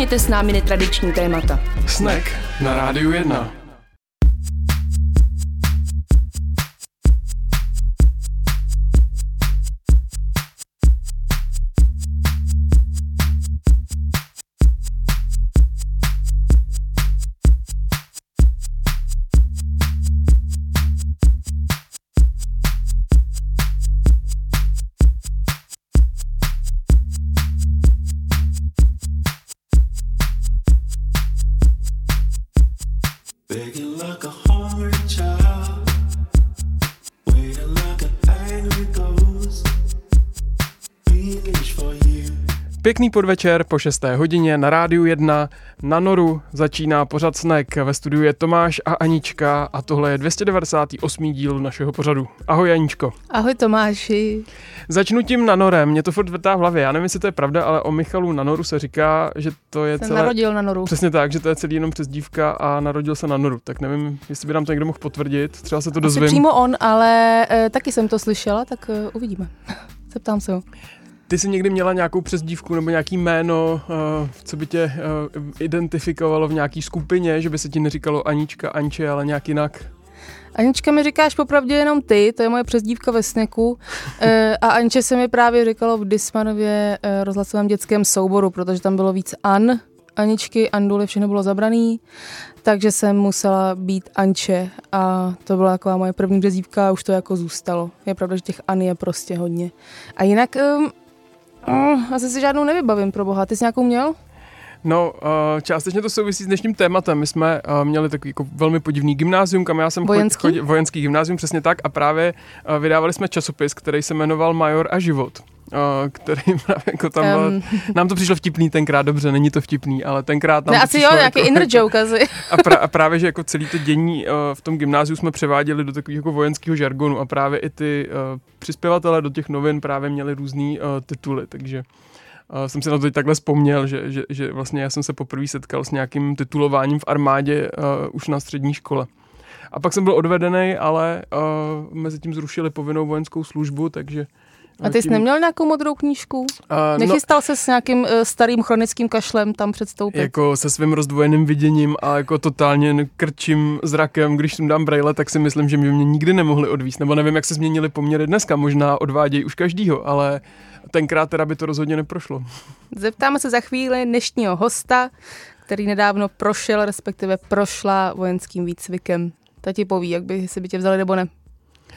Nakousněte s námi netradiční témata. Snack na Rádiu 1. Pěkný podvečer po 6. hodině na rádiu 1 na Noru začíná pořad Snek. Ve studiu je Tomáš a Anička a tohle je 298. díl našeho pořadu. Ahoj Aničko. Ahoj Tomáši. Začnu tím Nanorem, mě to furt vrtá v hlavě. Já nevím, jestli to je pravda, ale o Michalu Nanoru se říká, že to je Jsem celé... narodil na Noru. Přesně tak, že to je celý jenom přes dívka a narodil se na Noru. Tak nevím, jestli by nám to někdo mohl potvrdit. Třeba se to Asi dozvím. přímo on, ale e, taky jsem to slyšela, tak e, uvidíme. Zeptám se ho. Ty jsi někdy měla nějakou přezdívku nebo nějaký jméno, uh, co by tě uh, identifikovalo v nějaký skupině, že by se ti neříkalo Anička, Anče, ale nějak jinak? Anička mi říkáš popravdě jenom ty, to je moje přezdívka ve sneku. E, a Anče se mi právě říkalo v Dismanově e, rozhlasovém dětském souboru, protože tam bylo víc An, Aničky, Anduly, všechno bylo zabraný, takže jsem musela být Anče a to byla taková moje první přezdívka a už to jako zůstalo. Je pravda, že těch An je prostě hodně. A jinak um, uh, asi si žádnou nevybavím pro boha. Ty jsi nějakou měl? No, uh, částečně to souvisí s dnešním tématem. My jsme uh, měli takový jako velmi podivný gymnázium, kam já jsem Vojenský? Chodil, vojenský gymnázium, přesně tak, a právě uh, vydávali jsme časopis, který se jmenoval Major a život. Který právě jako tam um. Um. Nám to přišlo vtipný tenkrát, dobře, není to vtipný, ale tenkrát nám Ne, to asi přišlo jo, nějaký jako, inner joke asi. A, pra, a právě, že jako celý to dění v tom gymnáziu jsme převáděli do takového jako vojenského žargonu a právě i ty přispěvatele do těch novin právě měli různý uh, tituly, takže uh, jsem si na to teď takhle vzpomněl, že, že, že vlastně já jsem se poprvé setkal s nějakým titulováním v armádě uh, už na střední škole. A pak jsem byl odvedený, ale uh, mezi tím zrušili povinnou vojenskou službu, takže A ty jsi neměl nějakou modrou knížku? Uh, no, Nechystal se s nějakým uh, starým chronickým kašlem tam předstoupit? jako se svým rozdvojeným viděním a jako totálně krčím zrakem, když jim dám braille, tak si myslím, že by mě nikdy nemohli odvíst. Nebo nevím, jak se změnily poměry dneska, možná odvádějí už každýho, ale tenkrát teda by to rozhodně neprošlo. Zeptáme se za chvíli dnešního hosta, který nedávno prošel, respektive prošla vojenským výcvikem. Ta ti poví, jak by si by tě vzali nebo ne.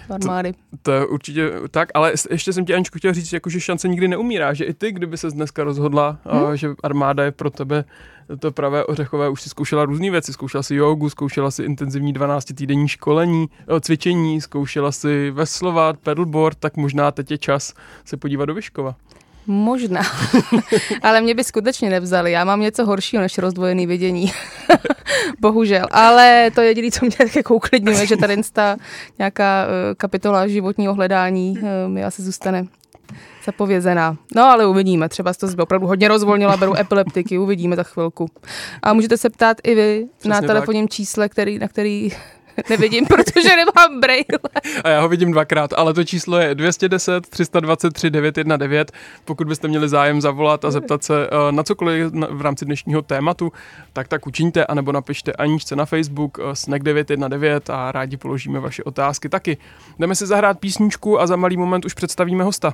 Armády. To je určitě tak, ale ještě jsem ti Aničku chtěl říct, jako, že šance nikdy neumírá, že i ty, kdyby se dneska rozhodla, Hmm? hmm? že armáda je pro tebe to pravé ořechové, už si zkoušela různé věci, zkoušela si jogu, zkoušela si intenzivní 12 týdenní školení, eh, cvičení, zkoušela si veslovat, pedalboard, tak možná teď je čas se podívat do Vyškova. Možná. Ale mě by skutečně nevzali. Já mám něco horšího než rozdvojený vidění. Bohužel. Ale to je jediné, co mě tak jako uklidňuje, že tady ta nějaká eh, kapitola životního hledání eh, mi asi zůstane zapovězená. No ale uvidíme, třeba se to opravdu hodně rozvolnilo, beru epileptiky, uvidíme za chvilku. A můžete se ptát i vy Přesně na tak. telefonním čísle, který, na který nevidím, protože nemám braille. A já ho vidím dvakrát, ale to číslo je 210 323 919. Pokud byste měli zájem zavolat a zeptat se eh, na cokoliv v rámci dnešního tématu, tak tak učiňte, anebo napište Aničce na Facebook eh, snack 919 a rádi položíme vaše otázky taky. Jdeme si zahrát písničku a za malý moment už představíme hosta.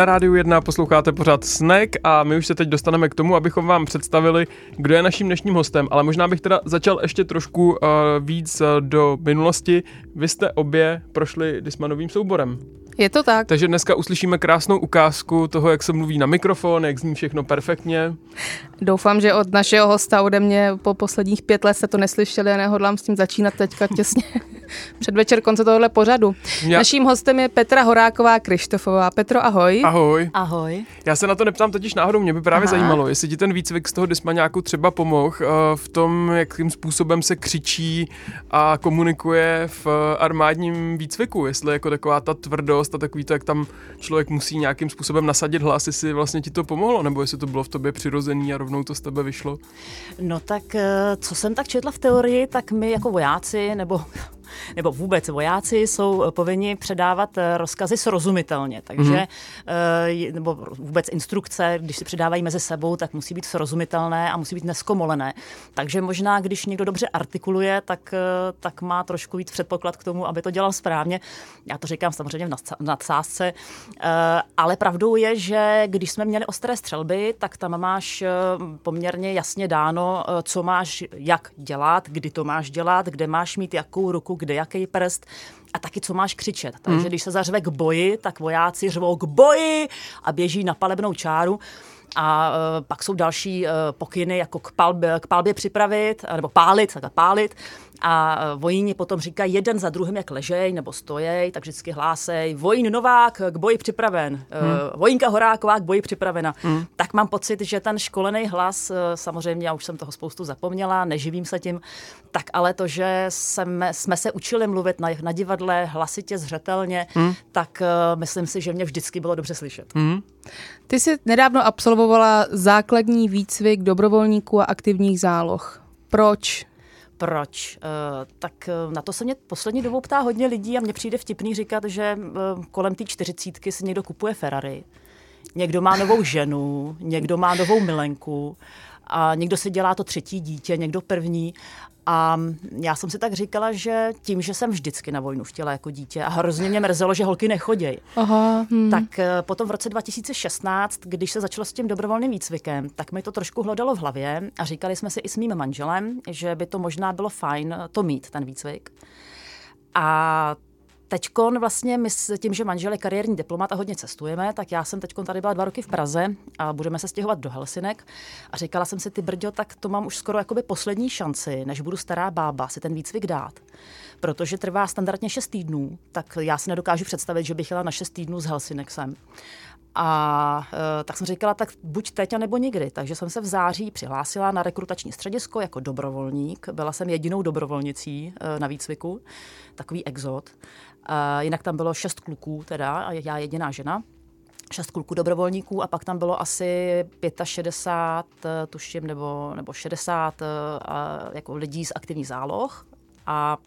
Na rádiu 1 posloucháte pořád Snack a my už se teď dostaneme k tomu, abychom vám představili, kdo je naším dnešním hostem, ale možná bych teda začal ještě trošku uh, víc uh, do minulosti. Vy jste obě prošli Dismanovým souborem. Je to tak. Takže dneska uslyšíme krásnou ukázku toho, jak se mluví na mikrofon, jak zní všechno perfektně. Doufám, že od našeho hosta ode mě po posledních pět let jste to neslyšeli a nehodlám s tím začínat teďka těsně předvečer konce tohohle pořadu. Já... Naším hostem je Petra Horáková Krištofová. Petro, ahoj. Ahoj. Ahoj. Já se na to neptám totiž náhodou, mě by právě Aha. zajímalo, jestli ti ten výcvik z toho Dismaňáku třeba pomohl uh, v tom, jakým způsobem se křičí a komunikuje v armádním výcviku, jestli jako taková ta tvrdost a takový to, jak tam člověk musí nějakým způsobem nasadit hlas, jestli vlastně ti to pomohlo, nebo jestli to bylo v tobě přirozený a rovnou to z tebe vyšlo. No tak, eh, co jsem tak četla v teorii, tak my jako vojáci, nebo nebo vůbec vojáci jsou povinni předávat eh, rozkazy srozumitelně. Takže, mm-hmm. nebo vůbec instrukce, když si předávají mezi sebou, tak musí být srozumitelné a musí být neskomolené. Takže možná, když někdo dobře artikuluje, tak, eh, tak má trošku víc předpoklad k tomu, aby to dělal správně. Já to říkám samozřejmě v nadsázce, ale pravdou je, že když jsme měli ostré střelby, tak tam máš poměrně jasně dáno, co máš jak dělat, kdy to máš dělat, kde máš mít jakou ruku, kde jaký prst a taky co máš křičet. Takže hmm. když se zařve k boji, tak vojáci řvou k boji a běží na palebnou čáru. A uh, pak jsou další uh, pokyny, jako k, palbě, k palbě připravit, nebo pálit, takhle pálit. A e, vojíni potom říkají jeden za druhým, jak ležej nebo stojej, tak vždycky hlásej, vojín Novák k boji připraven, e, hmm. vojínka Horáková k boji připravena. Hmm. Tak mám pocit, že ten školený hlas, e, samozřejmě já už jsem toho spoustu zapomněla, neživím se tím, tak ale to, že jsme, jsme se učili mluvit na, na divadle hlasitě, zřetelně, hmm. tak uh, myslím si, že mě vždycky bylo dobře slyšet. Hmm. Ty jsi nedávno absolvovala základní výcvik dobrovolníků a aktivních záloh. Proč? Proč? Uh, tak uh, na to se mě poslední dobou ptá hodně lidí a mně přijde vtipný říkat, že uh, kolem té čtyřicítky si někdo kupuje Ferrari, někdo má novou ženu, někdo má novou milenku a někdo si dělá to třetí dítě, někdo první a já jsem si tak říkala, že tím, že jsem vždycky na vojnu chtěla jako dítě a hrozně mě mrzelo, že holky nechodějí, hmm. tak eh, potom v roce 2016, když se začalo s tím dobrovolným výcvikem, tak mi to trošku hlodalo v hlavě a říkali jsme si i s mým manželem, že by to možná bylo fajn to mít, ten výcvik. A Teďkon vlastně my s tím, že manžel je kariérní diplomat a hodně cestujeme, tak já jsem teďkon tady byla dva roky v Praze a budeme se stěhovat do Helsinek a říkala jsem si, ty brďo, tak to mám už skoro jakoby poslední šanci, než budu stará bába, si ten výcvik dát. Protože trvá standardně 6 týdnů, tak já si nedokážu představit, že bych jela na 6 týdnů z Helsinek sem. A e, tak jsem říkala, tak buď teď, nebo nikdy. Takže jsem se v září přihlásila na rekrutační středisko jako dobrovolník. Byla jsem jedinou dobrovolnicí e, na výcviku, takový exot. Uh, jinak tam bylo šest kluků, teda, a já jediná žena šest kluků dobrovolníků a pak tam bylo asi 65, eh, tuším, nebo, nebo 60 uh, eh, jako lidí z aktivní záloh. A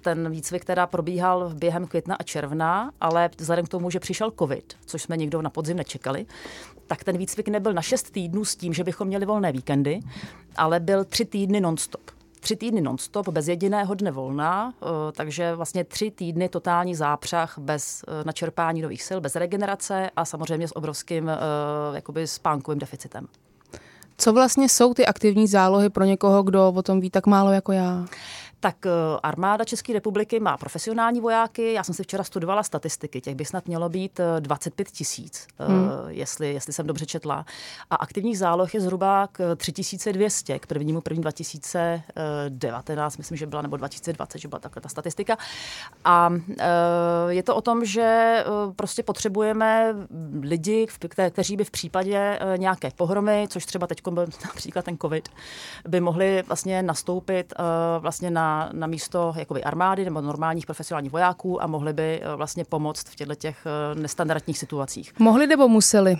ten výcvik teda probíhal během května a června, ale vzhledem k tomu, že přišel covid, což jsme nikdo na podzim nečekali, tak ten výcvik nebyl na šest týdnů s tím, že bychom měli volné víkendy, ale byl tři týdny nonstop tři týdny nonstop, bez jediného dne volna, eh, takže vlastně tři týdny totální zápřah bez eh, načerpání nových sil, bez regenerace a samozřejmě s obrovským eh, jakoby spánkovým deficitem. Co vlastně jsou ty aktivní zálohy pro někoho, kdo o tom ví tak málo jako já? Tak eh, armáda České republiky má profesionální vojáky. Já jsem si včera studovala statistiky, těch by snad mělo být 25 eh, tisíc, eh, hmm. jestli, jestli jsem dobře četla. A aktivních záloh je zhruba k 3200 k prvnímu první 2019, myslím, že byla, nebo 2020, že byla takhle ta statistika. A je to o tom, že prostě potřebujeme lidi, kteří by v případě nějaké pohromy, což třeba teď byl například ten covid, by mohli vlastně nastoupit vlastně na na, místo jakoby armády nebo normálních profesionálních vojáků a mohli by eh, vlastně pomoct v těchto těch eh, nestandardních situacích. Mohli nebo museli?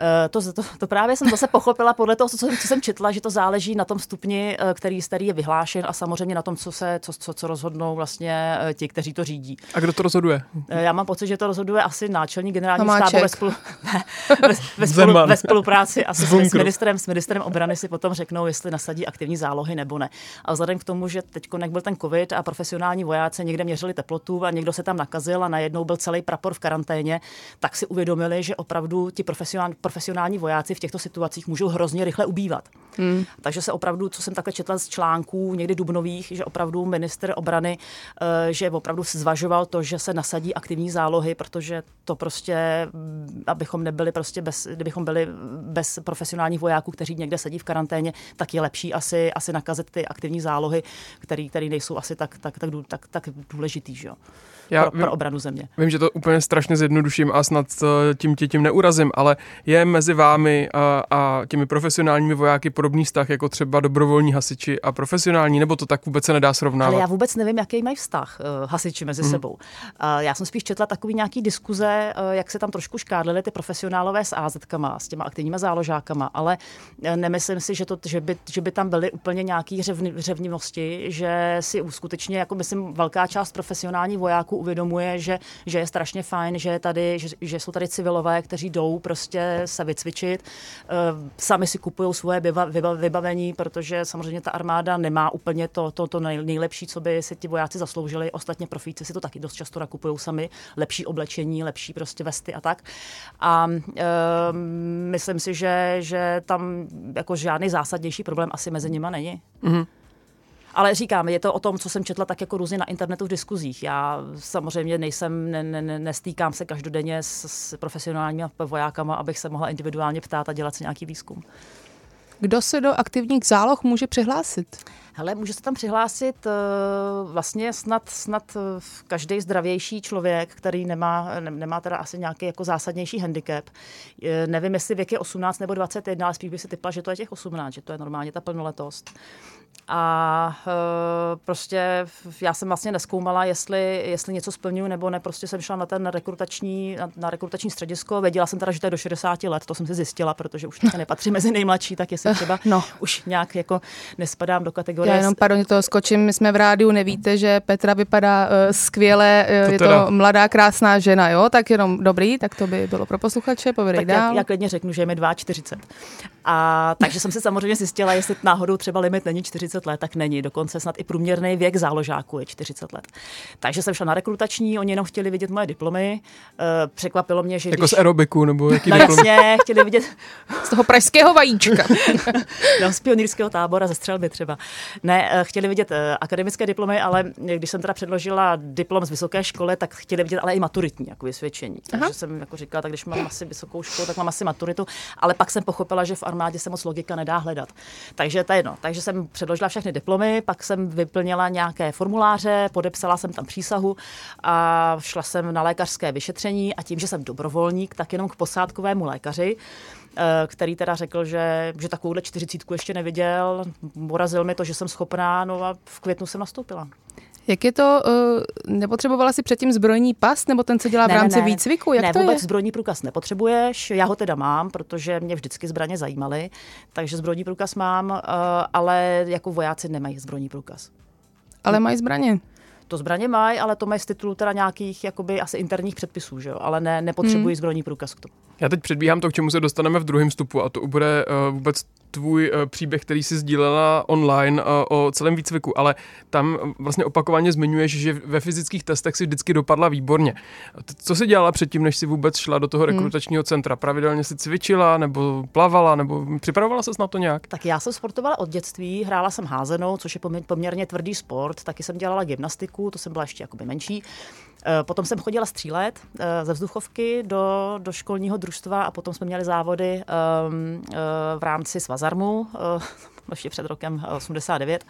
Eh, to, to, to právě jsem zase pochopila podle toho, co, co jsem četla, že to záleží na tom stupni, eh, který, který je vyhlášen a samozřejmě na tom, co, se, co, co, co rozhodnou vlastně eh, ti, kteří to řídí. A kdo to rozhoduje? Já mám pocit, že to rozhoduje asi náčelník generální štábu ve, spolu, ne, ve, ve, spolu, ve spolupráci asi s, s, ministrem, s ministrem obrany si potom řeknou, jestli nasadí aktivní zálohy nebo ne. A vzhledem k tomu, že teď jak byl ten covid a profesionální vojáci někde měřili teplotu a někdo se tam nakazil a najednou byl celý prapor v karanténě, tak si uvědomili, že opravdu ti profesionální profesionální vojáci v těchto situacích můžou hrozně rychle ubývat. Hmm. Takže se opravdu, co jsem takhle četla z článků někdy dubnových, že opravdu minister obrany, uh, že opravdu zvažoval to, že se nasadí aktivní zálohy, protože to prostě, mm, abychom nebyli prostě bez, kdybychom byli bez profesionálních vojáků, kteří někde sedí v karanténě, tak je lepší asi, asi nakazit ty aktivní zálohy, které nejsou asi tak, tak, tak, tak, tak důležitý. Že? Já pro, vím, pro obranu země. Vím, že to úplně strašně zjednoduším a snad eh, tím tě tím neurazím, ale je mezi vámi a, a těmi profesionálními vojáky podobný vztah, jako třeba dobrovolní hasiči a profesionální, nebo to tak vůbec se nedá srovnávat? Ale já vůbec nevím, jaký mají vztah uh, hasiči mezi hmm. sebou. Uh, já jsem spíš četla takový nějaký diskuze, uh, jak se tam trošku škádlili ty profesionálové s AZkama, s těma aktivníma záložákama, ale nemyslím si, že, to, že, by, že by tam byly úplně nějaký řevni, řevnivosti, že si skutečně, jako myslím, velká část profesionálních vojáků uvědomuje, že, že je strašně fajn, že, je tady, že, že jsou tady civilové, kteří jdou prostě se vycvičit, uh, sami si kupují svoje vybavení, protože samozřejmě ta armáda nemá úplně to, to, to nejlepší, co by si ti vojáci zasloužili. Ostatně profíci si to taky dost často nakupují sami, lepší oblečení, lepší prostě vesty a tak. A uh, myslím si, že, že tam jako žádný zásadnější problém asi mezi nimi není. Mm-hmm. Ale říkám, je to o tom, co jsem četla tak jako různě na internetu v diskuzích. Já samozřejmě nejsem, ne, ne, nestýkám se každodenně s, s profesionálními vojákama, abych se mohla individuálně ptát a dělat si nějaký výzkum. Kdo se do aktivních záloh může přihlásit? Hele, může se tam přihlásit uh, vlastně snad, snad uh, každý zdravější člověk, který nemá, ne, nemá teda asi nějaký jako zásadnější handicap. Uh, nevím, jestli věk je 18 nebo 21, ale spíš by si typla, že to je těch 18, že to je normálně ta plnoletost. A uh, prostě já jsem vlastně neskoumala, jestli, jestli něco splňuju nebo ne. Prostě jsem šla na ten rekrutační, na, na rekrutační středisko. Věděla jsem teda, že to je do 60 let, to jsem si zjistila, protože už nepatří mezi nejmladší, tak jestli třeba no. už nějak jako nespadám do kategorie. Já jenom pardon, to skočím, my jsme v rádiu, nevíte, že Petra vypadá uh, skvěle, uh, to je teda. to mladá, krásná žena, jo? Tak jenom dobrý, tak to by bylo pro posluchače, povedej tak dál. Já, já klidně řeknu, že je mi 42. A takže jsem si samozřejmě zjistila, jestli náhodou třeba limit není 40 let, tak není. Dokonce snad i průměrný věk záložáků je 40 let. Takže jsem šla na rekrutační, oni jenom chtěli vidět moje diplomy. Eh, překvapilo mě, že. Jako když... z aerobiku nebo jaký no, jasně, chtěli vidět. z toho pražského vajíčka. no, z pionýrského tábora ze střelby třeba. Ne, eh, chtěli vidět eh, akademické diplomy, ale když jsem teda předložila diplom z vysoké školy, tak chtěli vidět ale i maturitní jako vysvědčení. Aha. Takže jsem jako říkala, tak když mám asi vysokou školu, tak mám asi maturitu. Ale pak jsem pochopila, že v armádě se moc logika nedá hledat. Takže to je jedno. Takže jsem předložila všechny diplomy, pak jsem vyplnila nějaké formuláře, podepsala jsem tam přísahu a šla jsem na lékařské vyšetření a tím, že jsem dobrovolník, tak jenom k posádkovému lékaři eh, který teda řekl, že, že takovouhle čtyřicítku ještě neviděl. Porazil mi to, že jsem schopná, no a v květnu jsem nastoupila. Jak je to, uh, nepotřebovala si předtím zbrojní pas, nebo ten se dělá ne, v rámci ne, ne. výcviku? Jak ne, to vůbec je? zbrojní průkaz nepotřebuješ, já ho teda mám, protože mě vždycky zbraně zajímaly, takže zbrojní průkaz mám, uh, ale jako vojáci nemají zbrojní průkaz. Ale mají zbraně. To zbraně mají, ale to mají z titulu teda nějakých jakoby asi interních předpisů, že jo? ale ne, nepotřebují hmm. zbrojní průkaz k tomu. Já teď předbíhám to, k čemu se dostaneme v druhém stupu a to bude uh, vůbec tvůj uh, příběh, který jsi sdílela online uh, o celém výcviku, ale tam vlastně opakovaně zmiňuješ, že ve fyzických testech si vždycky dopadla výborně. Co jsi dělala předtím, než jsi vůbec šla do toho hmm. rekrutačního centra? Pravidelně si cvičila nebo plavala nebo připravovala se na to nějak? Tak já jsem sportovala od dětství, hrála jsem házenou, což je poměrně tvrdý sport, taky jsem dělala gymnastiku, to jsem byla ještě jakoby menší. Eh, potom jsem chodila střílet eh, ze vzduchovky do, do školního družstva a potom jsme měli závody um, v rámci Svazarmu, ještě před rokem 89.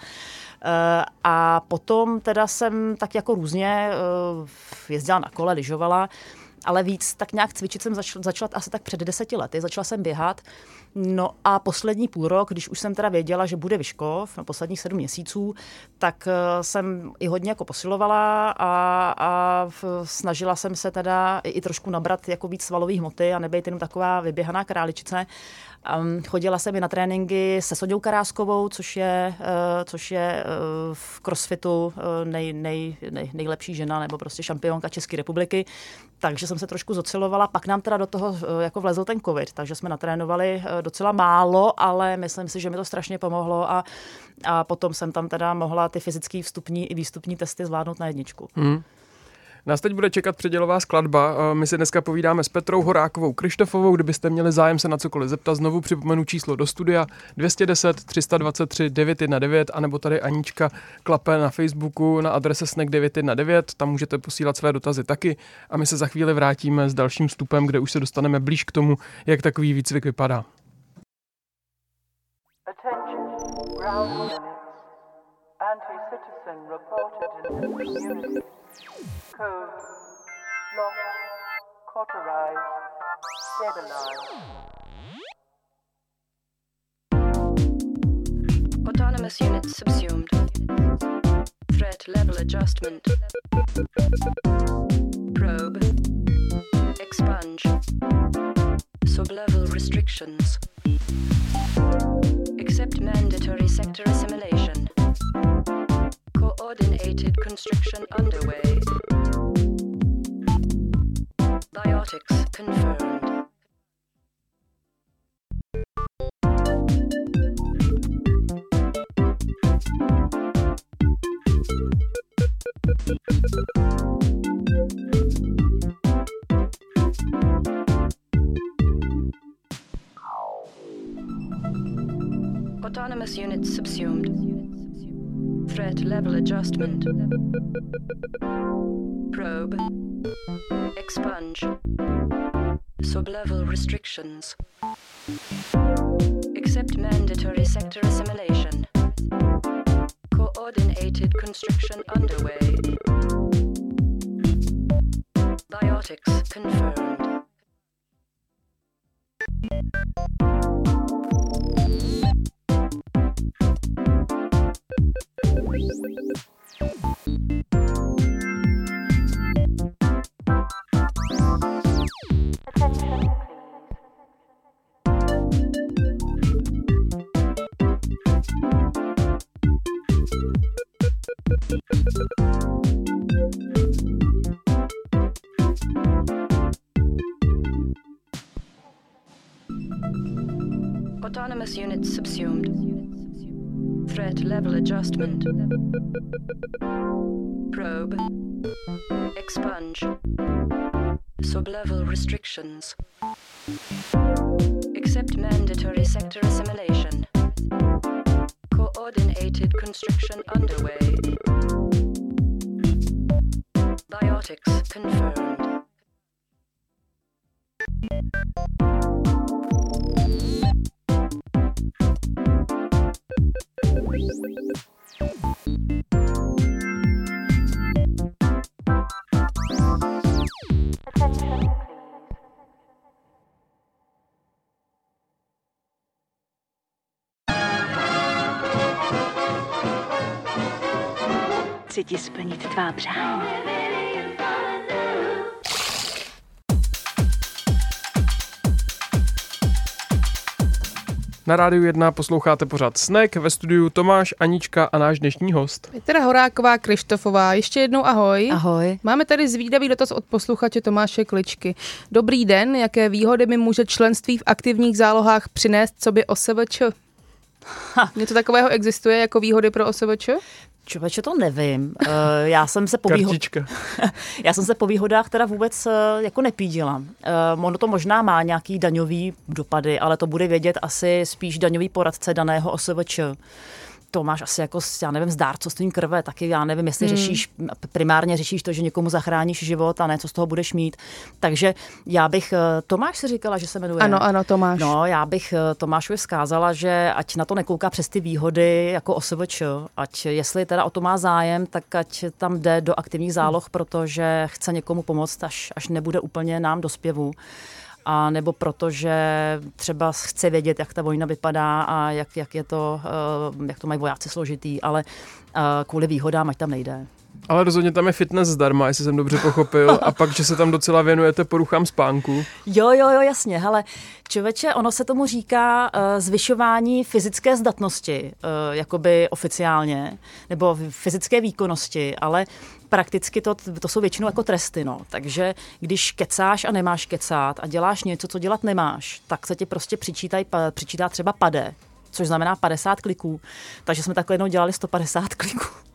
A potom teda jsem tak jako různě jezdila na kole, lyžovala, ale víc tak nějak cvičit jsem začala, začala asi tak před deseti lety. Začala jsem běhat. No a poslední půl rok, když už jsem teda věděla, že bude Vyškov, na posledních sedm měsíců, tak eh, jsem i hodně jako posilovala a, a snažila jsem se teda i, i trošku nabrat jako víc svalových hmoty a nebejt jenom taková vyběhaná králičice. Um, chodila jsem i na tréninky se Soďou Karáskovou, což je, uh, což je uh, v crossfitu nej, nej, nej, nejlepší žena nebo prostě šampionka České republiky. Takže jsem se trošku zocilovala. Pak nám teda do toho jako vlezl ten covid, takže jsme natrénovali docela málo, ale myslím si, že mi to strašně pomohlo a, a potom jsem tam teda mohla ty fyzické vstupní i výstupní testy zvládnout na jedničku. Hmm. Nás teď bude čekat předělová skladba. My si dneska povídáme s Petrou Horákovou Krištofovou. Kdybyste měli zájem se na cokoliv zeptat, znovu připomenu číslo do studia 210 323 919, anebo tady Anička klape na Facebooku na adrese snack 919. Tam můžete posílat své dotazy taky. A my se za chvíli vrátíme s dalším vstupem, kde už se dostaneme blíž k tomu, jak takový výcvik vypadá. Attention, Anti-citizen reported in this community. Code. Lock. Cauterize. Stabilize. Autonomous units subsumed. Threat level adjustment. Probe. Expunge. Sublevel restrictions. Accept mandatory sector assimilation. Coordinated constriction underway. Biotics confirmed. Autonomous units subsumed. Threat level adjustment. Probe. Expunge. Sublevel restrictions. Accept mandatory sector assimilation. Coordinated constriction underway. Biotics confirmed. Autonomous units subsumed. Threat level adjustment. Probe. Expunge. Sublevel restrictions. Accept mandatory sector assimilation. Coordinated constriction underway. Biotics confirmed. Chci ti splnit tvá přání. Na rádiu 1 posloucháte pořád Snack, ve studiu Tomáš, Anička a náš dnešní host. Petra Horáková, Krištofová, ještě jednou ahoj. Ahoj. Máme tady zvídavý dotaz od posluchače Tomáše Kličky. Dobrý den, jaké výhody mi může členství v aktivních zálohách přinést, co by OSVČ? Něco takového existuje jako výhody pro OSVČ? Člověče, to nevím. Uh, já jsem se po výhodách... já jsem se po výhodách teda vůbec uh, jako nepídila. Uh, ono to možná má nějaký daňový dopady, ale to bude vědět asi spíš daňový poradce daného OSVČ to máš asi jako, já nevím, s dárcovstvím krve, taky já nevím, jestli hmm. řešíš, primárně řešíš to, že někomu zachráníš život a ne, co z toho budeš mít. Takže já bych, eh, Tomáš si říkala, že se jmenuje. Ano, ano, Tomáš. No, já bych eh, Tomášovi vzkázala, že ať na to nekouká přes ty výhody jako OSVČ, ať jestli teda o to má zájem, tak ať tam jde do aktivních záloh, protože chce někomu pomoct, až, až nebude úplně nám do zpěvu a nebo proto, že třeba chce vědět, jak ta vojna vypadá a jak, jak, je to, uh, jak to mají vojáci složitý, ale uh, kvůli výhodám, ať tam nejde. Ale rozhodně tam je fitness zdarma, jestli jsem dobře pochopil. A pak, že se tam docela věnujete poruchám spánku. Jo, jo, jo, jasně. Hele, člověče, ono se tomu říká uh, zvyšování fyzické zdatnosti, uh, jakoby oficiálně, nebo fyzické výkonnosti, ale prakticky to, to jsou většinou jako tresty. No. Takže když kecáš a nemáš kecát a děláš něco, co dělat nemáš, tak se ti prostě přičítaj, přičítá třeba pade, což znamená 50 kliků. Takže jsme takhle jednou dělali 150 kliků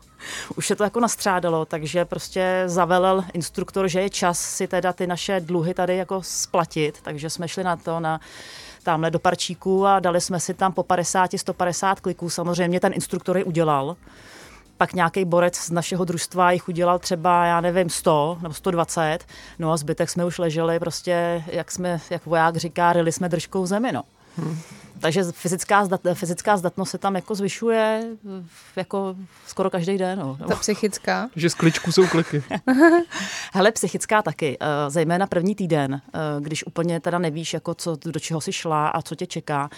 už se to jako nastřádalo, takže prostě zavelel instruktor, že je čas si teda ty naše dluhy tady jako splatit, takže jsme šli na to, na tamhle do parčíku a dali jsme si tam po 50, 150 kliků. Samozřejmě ten instruktor je udělal. Pak nějaký borec z našeho družstva jich udělal třeba, já nevím, 100 nebo 120. No a zbytek jsme už leželi prostě, jak jsme, jak voják říká, ryli jsme držkou zemi, no. Hmm. Takže fyzická, zdat, fyzická zdatnost se tam jako zvyšuje jako skoro každý den. No. Ta psychická? Že z kličku jsou kliky. Hele, psychická taky. Eh, zejména první týden, eh, když úplně teda nevíš, jako co, do čeho si šla a co tě čeká.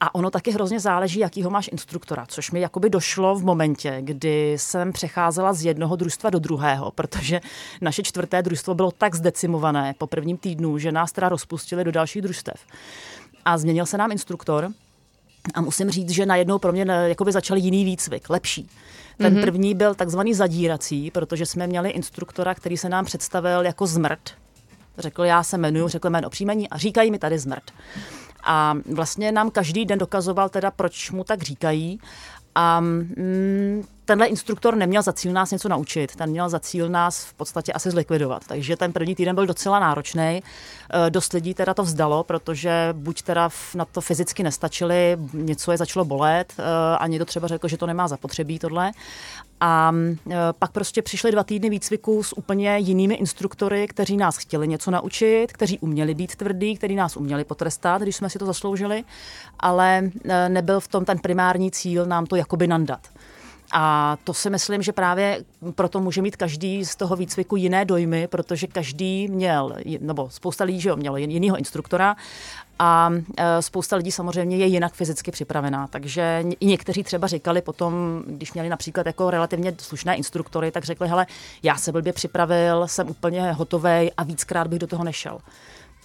A ono taky hrozně záleží, jakýho máš instruktora, což mi jakoby došlo v momentě, kdy jsem přecházela z jednoho družstva do druhého, protože naše čtvrté družstvo bylo tak zdecimované po prvním týdnu, že nás teda rozpustili do dalších družstev a změnil se nám instruktor a musím říct, že najednou pro mě jakoby začal jiný výcvik, lepší. Ten mm-hmm. první byl takzvaný zadírací, protože jsme měli instruktora, který se nám představil jako zmrt. Řekl, já se jmenuji, řekl jméno příjmení a říkají mi tady zmrt. A vlastně nám každý den dokazoval teda, proč mu tak říkají. A mm, tenhle instruktor neměl za cíl nás něco naučit, ten měl za cíl nás v podstatě asi zlikvidovat. Takže ten první týden byl docela náročný. Eh, dost lidí teda to vzdalo, protože buď teda na to fyzicky nestačili, něco je začalo bolet, eh, a někdo třeba řekl, že to nemá zapotřebí tohle. A eh, pak prostě přišly dva týdny výcviku s úplně jinými instruktory, kteří nás chtěli něco naučit, kteří uměli být tvrdí, kteří nás uměli potrestat, když jsme si to zasloužili, ale nebyl v tom ten primární cíl nám to jakoby nandat. A to si myslím, že právě proto může mít každý z toho výcviku jiné dojmy, protože každý měl, nebo spousta lidí že jo, mělo jiného instruktora a e, spousta lidí samozřejmě je jinak fyzicky připravená. Takže i někteří třeba říkali potom, když měli například jako relativně slušné instruktory, tak řekli, hele, já se blbě připravil, jsem úplně hotový a víckrát bych do toho nešel.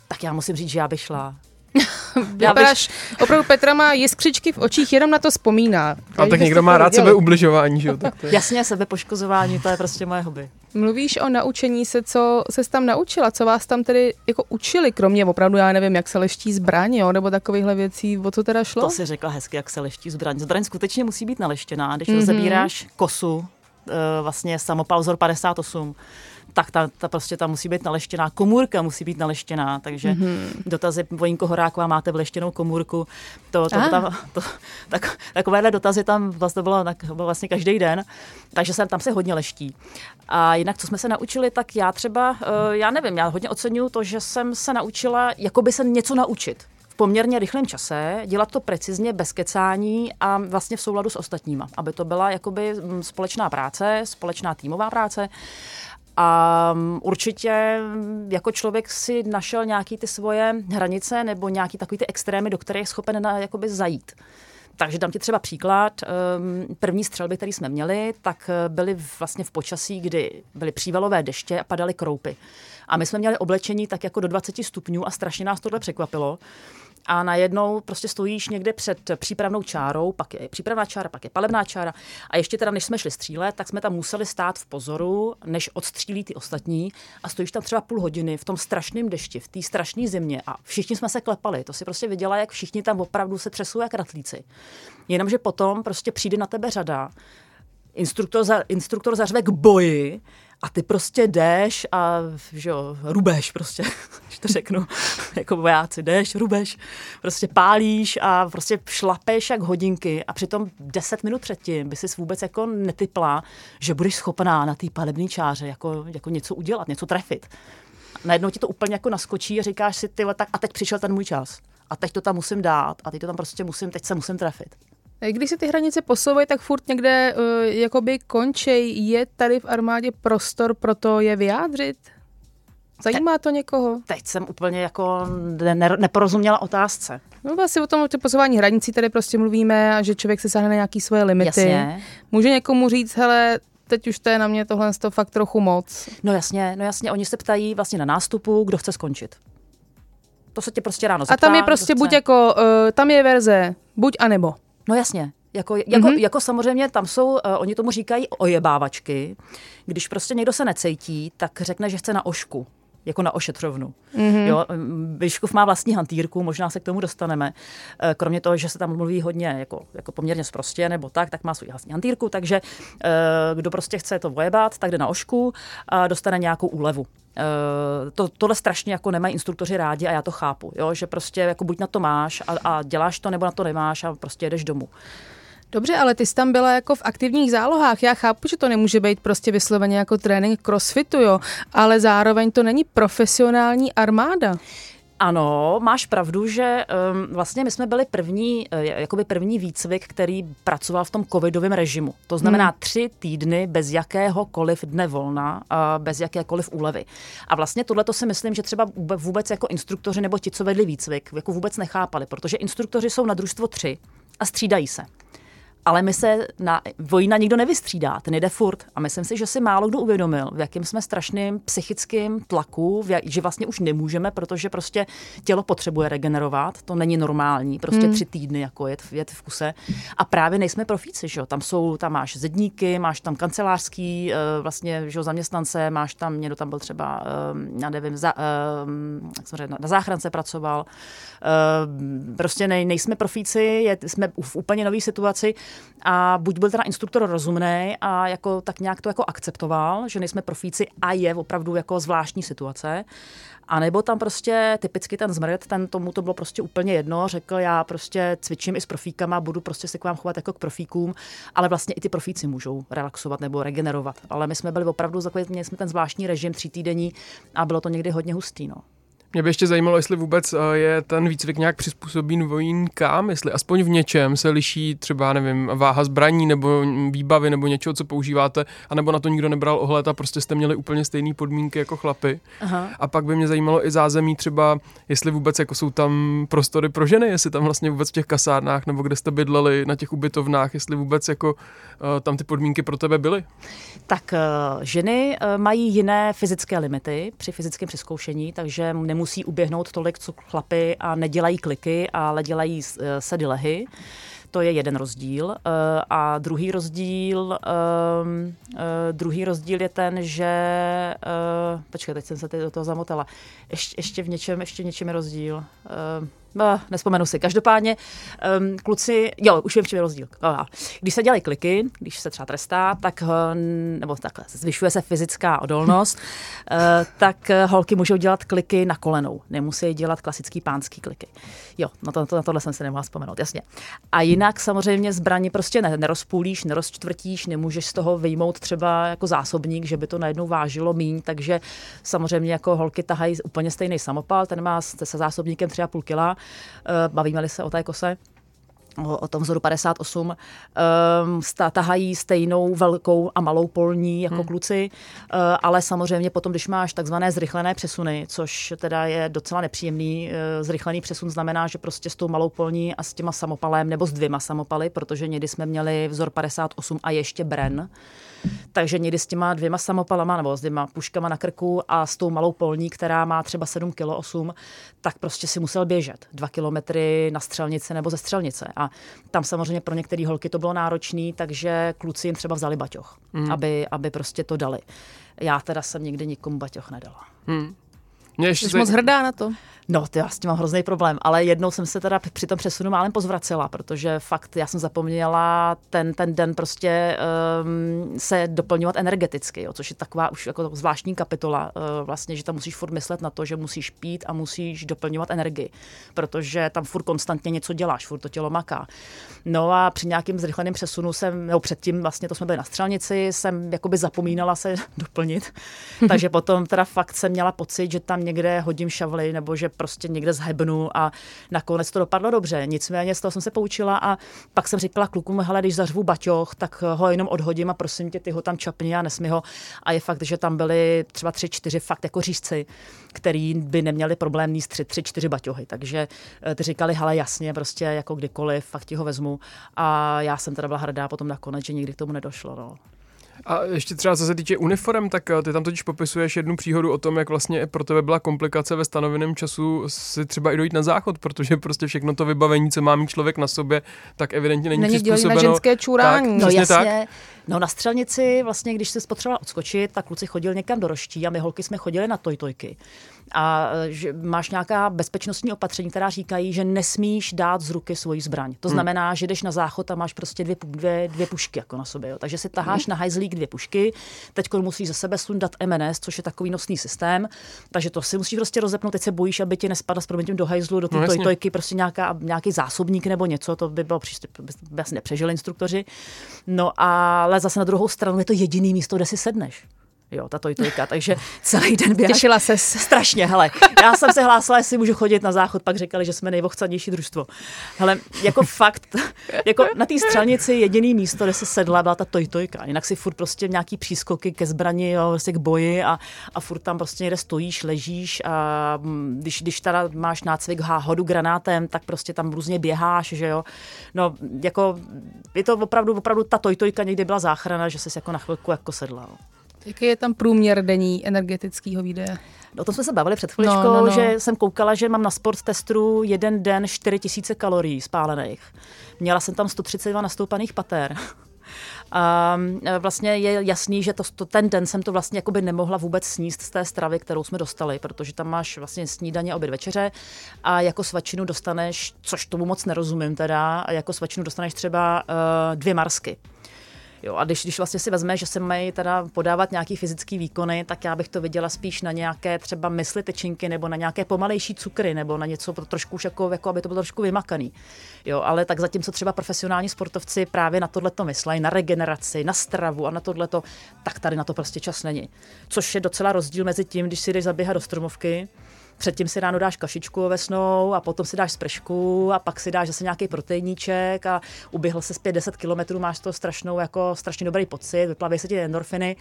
Tak já musím říct, že já bych šla. Vypadáš, opravdu Petra má jiskřičky v očích, jenom na to vzpomíná. A tak někdo má rád sebe ubližování, že jo? Tak to je. Jasně, sebepoškozování, to je prostě moje hobby. Mluvíš o naučení se, co se tam naučila, co vás tam tedy jako učili, kromě opravdu, já nevím, jak se leští zbraň, jo, nebo takovýchhle věcí, o co teda šlo? To si řekla hezky, jak se leští zbraň. Zbraň skutečně musí být naleštěná, když mm-hmm. rozebíráš kosu, eh, vlastně samopal vzor 58, tak ta, ta prostě tam musí být naleštěná, komůrka musí být naleštěná, takže mm-hmm. dotazy Vojínko Horáková máte vleštěnou komůrku, to, to, ah. to, to, tak, takovéhle dotazy tam vlastně bylo, bylo vlastně každý den, takže se tam se hodně leští. A jinak, co jsme se naučili, tak já třeba, eh, já nevím, já hodně oceňuju to, že jsem se naučila jakoby se něco naučit v poměrně rychlém čase, dělat to precizně, bez kecání a vlastně v souladu s ostatníma, aby to byla jakoby mm, společná práce, společná týmová práce. A mm, určitě mm, jako člověk si našel nějaký ty svoje hranice nebo nějaký takový ty extrémy, do kterých je schopen na, jakoby zajít. Takže dám ti třeba příklad. Ehm, první střelby, které jsme měli, tak eh, byly vlastně v počasí, kdy byly přívalové deště a padaly kroupy. A my jsme měli oblečení tak jako do 20 stupňů a strašně nás tohle překvapilo a najednou prostě stojíš někde před přípravnou čárou, pak je přípravná čára, pak je palebná čára a ještě teda, než jsme šli střílet, tak jsme tam museli stát v pozoru, než odstřílí ty ostatní a stojíš tam třeba půl hodiny v tom strašném dešti, v té strašné zimě a všichni jsme se klepali. To si prostě viděla, jak všichni tam opravdu se třesou jak ratlíci. Jenomže potom prostě přijde na tebe řada, instruktor, za, instruktor zařve k boji a ty prostě jdeš a že jo, rubeš prostě, když to řeknu, jako vojáci, jdeš, rubeš, prostě pálíš a prostě šlapeš jak hodinky a přitom deset minut předtím by si vůbec jako netypla, že budeš schopná na té palebné čáře jako, jako něco udělat, něco trefit. Najednou ti to úplně jako naskočí a říkáš si, ty tak a teď přišel ten můj čas. A teď to tam musím dát a teď to tam prostě musím, teď se musím trefit. Když se ty hranice posouvají, tak furt někde uh, jakoby končej. Je tady v armádě prostor pro to je vyjádřit? Zajímá to někoho? Teď jsem úplně jako ne, ne, neporozuměla otázce. No vlastně o tom o posování hranicí tady prostě mluvíme a že člověk se sáhne na nějaké svoje limity. Jasně. Může někomu říct, hele, teď už to je na mě tohle to fakt trochu moc. No jasně, no jasně, oni se ptají vlastně na nástupu, kdo chce skončit. To se tě prostě ráno zeptá, A tam je prostě buď chce. jako, uh, tam je verze buď a nebo. No jasně. Jako, jako, Mhm. mm-hmm. jako samozřejmě tam jsou, uh, oni tomu říkají ojebávačky. Když prostě někdo se necejtí, tak řekne, že chce na ošku jako na ošetřovnu. Mhm. Mm-hmm. Jo, Vyškov má vlastní hantýrku, možná se k tomu dostaneme. Eh, Kromě toho, že se tam mluví hodně jako, jako poměrně sprostě nebo tak, tak má svůj vlastní hantýrku, takže eh, kdo prostě chce to vojebat, tak jde na ošku a dostane nějakou úlevu. Eh, To, tohle strašně jako nemají instruktoři rádi a já to chápu, jo? že prostě jako buď na to máš a, a děláš to, nebo na to nemáš a prostě jdeš domů. Dobře, ale ty jsi tam byla jako v aktivních zálohách. Já chápu, že to nemůže být prostě vysloveně jako trénink crossfitu, jo, ale zároveň to není profesionální armáda. Ano, máš pravdu, že um, vlastně my jsme byli první, uh, jakoby první výcvik, který pracoval v tom covidovém režimu. To znamená hmm. tři týdny bez jakéhokoliv dne volna, a bez jakékoliv úlevy. A vlastně tohle to si myslím, že třeba vůbe- vůbec jako instruktoři nebo ti, co vedli výcvik, jako vůbec nechápali, protože instruktoři jsou na družstvo tři a střídají se. Ale my se na vojna nikdo nevystřídá, ten jde furt. A myslím si, že si málo kdo uvědomil, v jakém jsme strašným psychickým tlaku, jak, že vlastně už nemůžeme, protože prostě tělo potřebuje regenerovat, to není normální, prostě hmm. tři týdny jako jet, jet v kuse. A právě nejsme profíci, že jo? Tam jsou, tam máš zedníky, máš tam kancelářský eh, vlastně, že jo, zaměstnance, máš tam, někdo tam byl třeba, eh, já nevím, za, eh, jak jsem řekl, na, záchrance pracoval. Prostě nej, nejsme profíci, je, jsme v úplně nové situaci a buď byl teda instruktor rozumný a jako tak nějak to jako akceptoval, že nejsme profíci a je opravdu jako zvláštní situace. A nebo tam prostě typicky ten zmrt, ten tomu to bylo prostě úplně jedno, řekl já prostě cvičím i s profíkama, budu prostě se k vám chovat jako k profíkům, ale vlastně i ty profíci můžou relaxovat nebo regenerovat. Ale my jsme byli opravdu měli jsme ten zvláštní režim tří týdení a bylo to někdy hodně hustý. No. Mě by ještě zajímalo, jestli vůbec eh, je ten výcvik nějak přizpůsobí vojínkám, jestli aspoň v něčem se liší třeba, nevím, váha zbraní nebo výbavy nebo něčeho, co používáte, anebo na to nikdo nebral ohled a prostě jste měli úplně stejné podmínky jako chlapy. Aha. A pak by mě zajímalo i zázemí třeba, jestli vůbec jako jsou tam prostory pro ženy, jestli tam vlastně vůbec v těch kasárnách nebo kde jste bydleli na těch ubytovnách, jestli vůbec jako uh, tam ty podmínky pro tebe byly. Tak eh, ženy eh, mají jiné fyzické limity při fyzickém přizkoušení, takže nemusí uběhnout tolik, co chlapy a nedělají kliky, ale dělají eh, sedy lehy. To je jeden rozdíl. Eh, A druhý rozdíl, ehm, eh, druhý rozdíl je ten, že... Počkej, teď jsem se do toho zamotala. Ještě, ještě v něčem, ještě v něčem je rozdíl. No, nespomenu si. Každopádně um, kluci, jo, už vím, v čem je rozdíl. Oh, když se dělají kliky, když se třeba trestá, tak, eh, nebo takhle, zvyšuje se fyzická odolnost, uh, tak eh, holky můžou dělat kliky na kolenou. Nemusí dělat klasický pánský kliky. Jo, na, to, to, na tohle jsem se nemohla vzpomenout, jasně. A jinak samozřejmě zbraně prostě ne, nerozpůlíš, nerozčtvrtíš, nemůžeš z toho vyjmout třeba jako zásobník, že by to najednou vážilo míň, takže samozřejmě jako holky tahají úplně stejný samopal, ten má se se zásobníkem 3,5 kg, Eh, bavíme-li se o té kose, o, o tom vzoru 58, um, sta, tahají stejnou velkou a malou polní jako hmm. kluci, uh, ale samozřejmě potom, když máš takzvané zrychlené přesuny, což teda je docela nepříjemný, uh, zrychlený přesun znamená, že prostě s tou malou polní a s těma samopalem nebo s dvěma samopaly, protože někdy jsme měli vzor 58 a ještě Bren, takže někdy s těma dvěma samopalama nebo s dvěma puškama na krku a s tou malou polní, která má třeba 7 kg 8, tak prostě si musel běžet dva kilometry na střelnici nebo ze střelnice. A tam samozřejmě pro některé holky to bylo náročné, takže kluci jim třeba vzali baťoch, mm. aby, aby prostě to dali. Já teda jsem nikdy nikomu baťoch nedala. Hmm. Mě ještě Jsi moc hrdá na to. No, to já s tím mám hrozný problém, ale jednou jsem se teda při tom přesunu málem pozvracela, protože fakt já jsem zapomněla ten, ten den prostě um, se doplňovat energeticky, jo, což je taková už jako zvláštní kapitola, uh, vlastně, že tam musíš furt myslet na to, že musíš pít a musíš doplňovat energii, protože tam furt konstantně něco děláš, furt to tělo maká. No a při nějakým zrychleném přesunu jsem, nebo předtím vlastně to jsme byli na střelnici, jsem jakoby zapomínala se doplnit, takže potom teda fakt jsem měla pocit, že tam někde hodím šavly, nebo že prostě někde zhebnu a nakonec to dopadlo dobře. Nicméně z toho jsem se poučila a pak jsem říkala klukům, hele, když zařvu baťoch, tak ho jenom odhodím a prosím tě, ty ho tam čapni a nesmi ho. A je fakt, že tam byly třeba tři, čtyři fakt jako řízci, který by neměli problém níst tři, tři, čtyři baťohy. Takže eh, ty říkali, hele, jasně, prostě jako kdykoliv, fakt ti ho vezmu. A já jsem teda byla hrdá potom nakonec, že nikdy k tomu nedošlo. No. A ještě třeba co se týče uniform, tak eh, ty tam totiž popisuješ jednu příhodu o tom, jak vlastně pro tebe byla komplikace ve stanoveném času si třeba i dojít na záchod, protože prostě všechno to vybavení, co má mít člověk na sobě, tak evidentně není, Není přizpůsobeno. na ženské čurání. Tak, No jasně. tak. No na střelnici vlastně, když se potřebovala odskočit, tak kluci chodili někam do roští a my holky jsme chodili na tojtojky. A e, že máš nějaká bezpečnostní opatření, která říkají, že nesmíš dát z ruky svoji zbraň. To znamená, že jdeš na záchod a máš prostě dvě, dvě, dvě pušky jako na sobě. Jo. Takže si taháš na hajzlík dvě pušky, teď musíš ze sebe sundat MNS, což je takový nosný systém. Takže to si musíš prostě rozepnout, teď se bojíš, aby ti nespadla s proměnitím do hajzlu, do té No, tojtojky, prostě nějaká, nějaký zásobník nebo něco, to by bylo příště, by asi nepřežili instruktoři. No ale zase na druhou stranu je to jediný místo, kde si sedneš. Jo, ta tojtojka, takže celý den běháš. Těšila se. Strašně, hele. Já jsem se hlásila, jestli můžu chodit na záchod, pak říkali, že jsme nejvochcanější družstvo. Hele, jako fakt, jako na té střelnici jediný místo, kde se sedla, byla ta tojtojka. Jinak si furt prostě nějaký přískoky ke zbrani, jo, prostě k boji a, a furt tam prostě někde stojíš, ležíš a mm, když, když teda máš nácvik hodu granátem, tak prostě tam různě běháš, že jo. No, jako je to opravdu, opravdu ta tojtojka někdy byla záchrana, že jsi jako na chvilku jako sedla. No. Jaký je tam průměr denní energetického výdeje? O tom jsme se bavili před chviličkou, No, no, no. že jsem koukala, že mám na sport testru jeden den 4000 kalorií spálených. Měla jsem tam 132 nastoupaných pater. A vlastně je jasný, že to, to, ten den jsem to vlastně jakoby nemohla vůbec sníst z té stravy, kterou jsme dostali, protože tam máš vlastně snídaně, oběd, večeře a jako svačinu dostaneš, což tomu moc nerozumím teda, a jako svačinu dostaneš třeba uh, dvě marsky. Jo, a když, když vlastně si vezme, že se mají teda podávat nějaký fyzický výkony, tak já bych to viděla spíš na nějaké třeba mysli tečinky nebo na nějaké pomalejší cukry nebo na něco pro trošku už jako, jako aby to bylo trošku vymakaný. Jo, ale tak zatímco třeba profesionální sportovci právě na tohle to myslejí, na regeneraci, na stravu a na tohleto, tak tady na to prostě čas není. Což je docela rozdíl mezi tím, když si jdeš zaběhat do stromovky, Předtím si ráno dáš kašičku ovesnou a potom si dáš spršku a pak si dáš zase nějaký proteiníček a uběhl se zpět 10 kilometrů, máš to strašnou, jako strašně dobrý pocit, vyplaví se ti endorfiny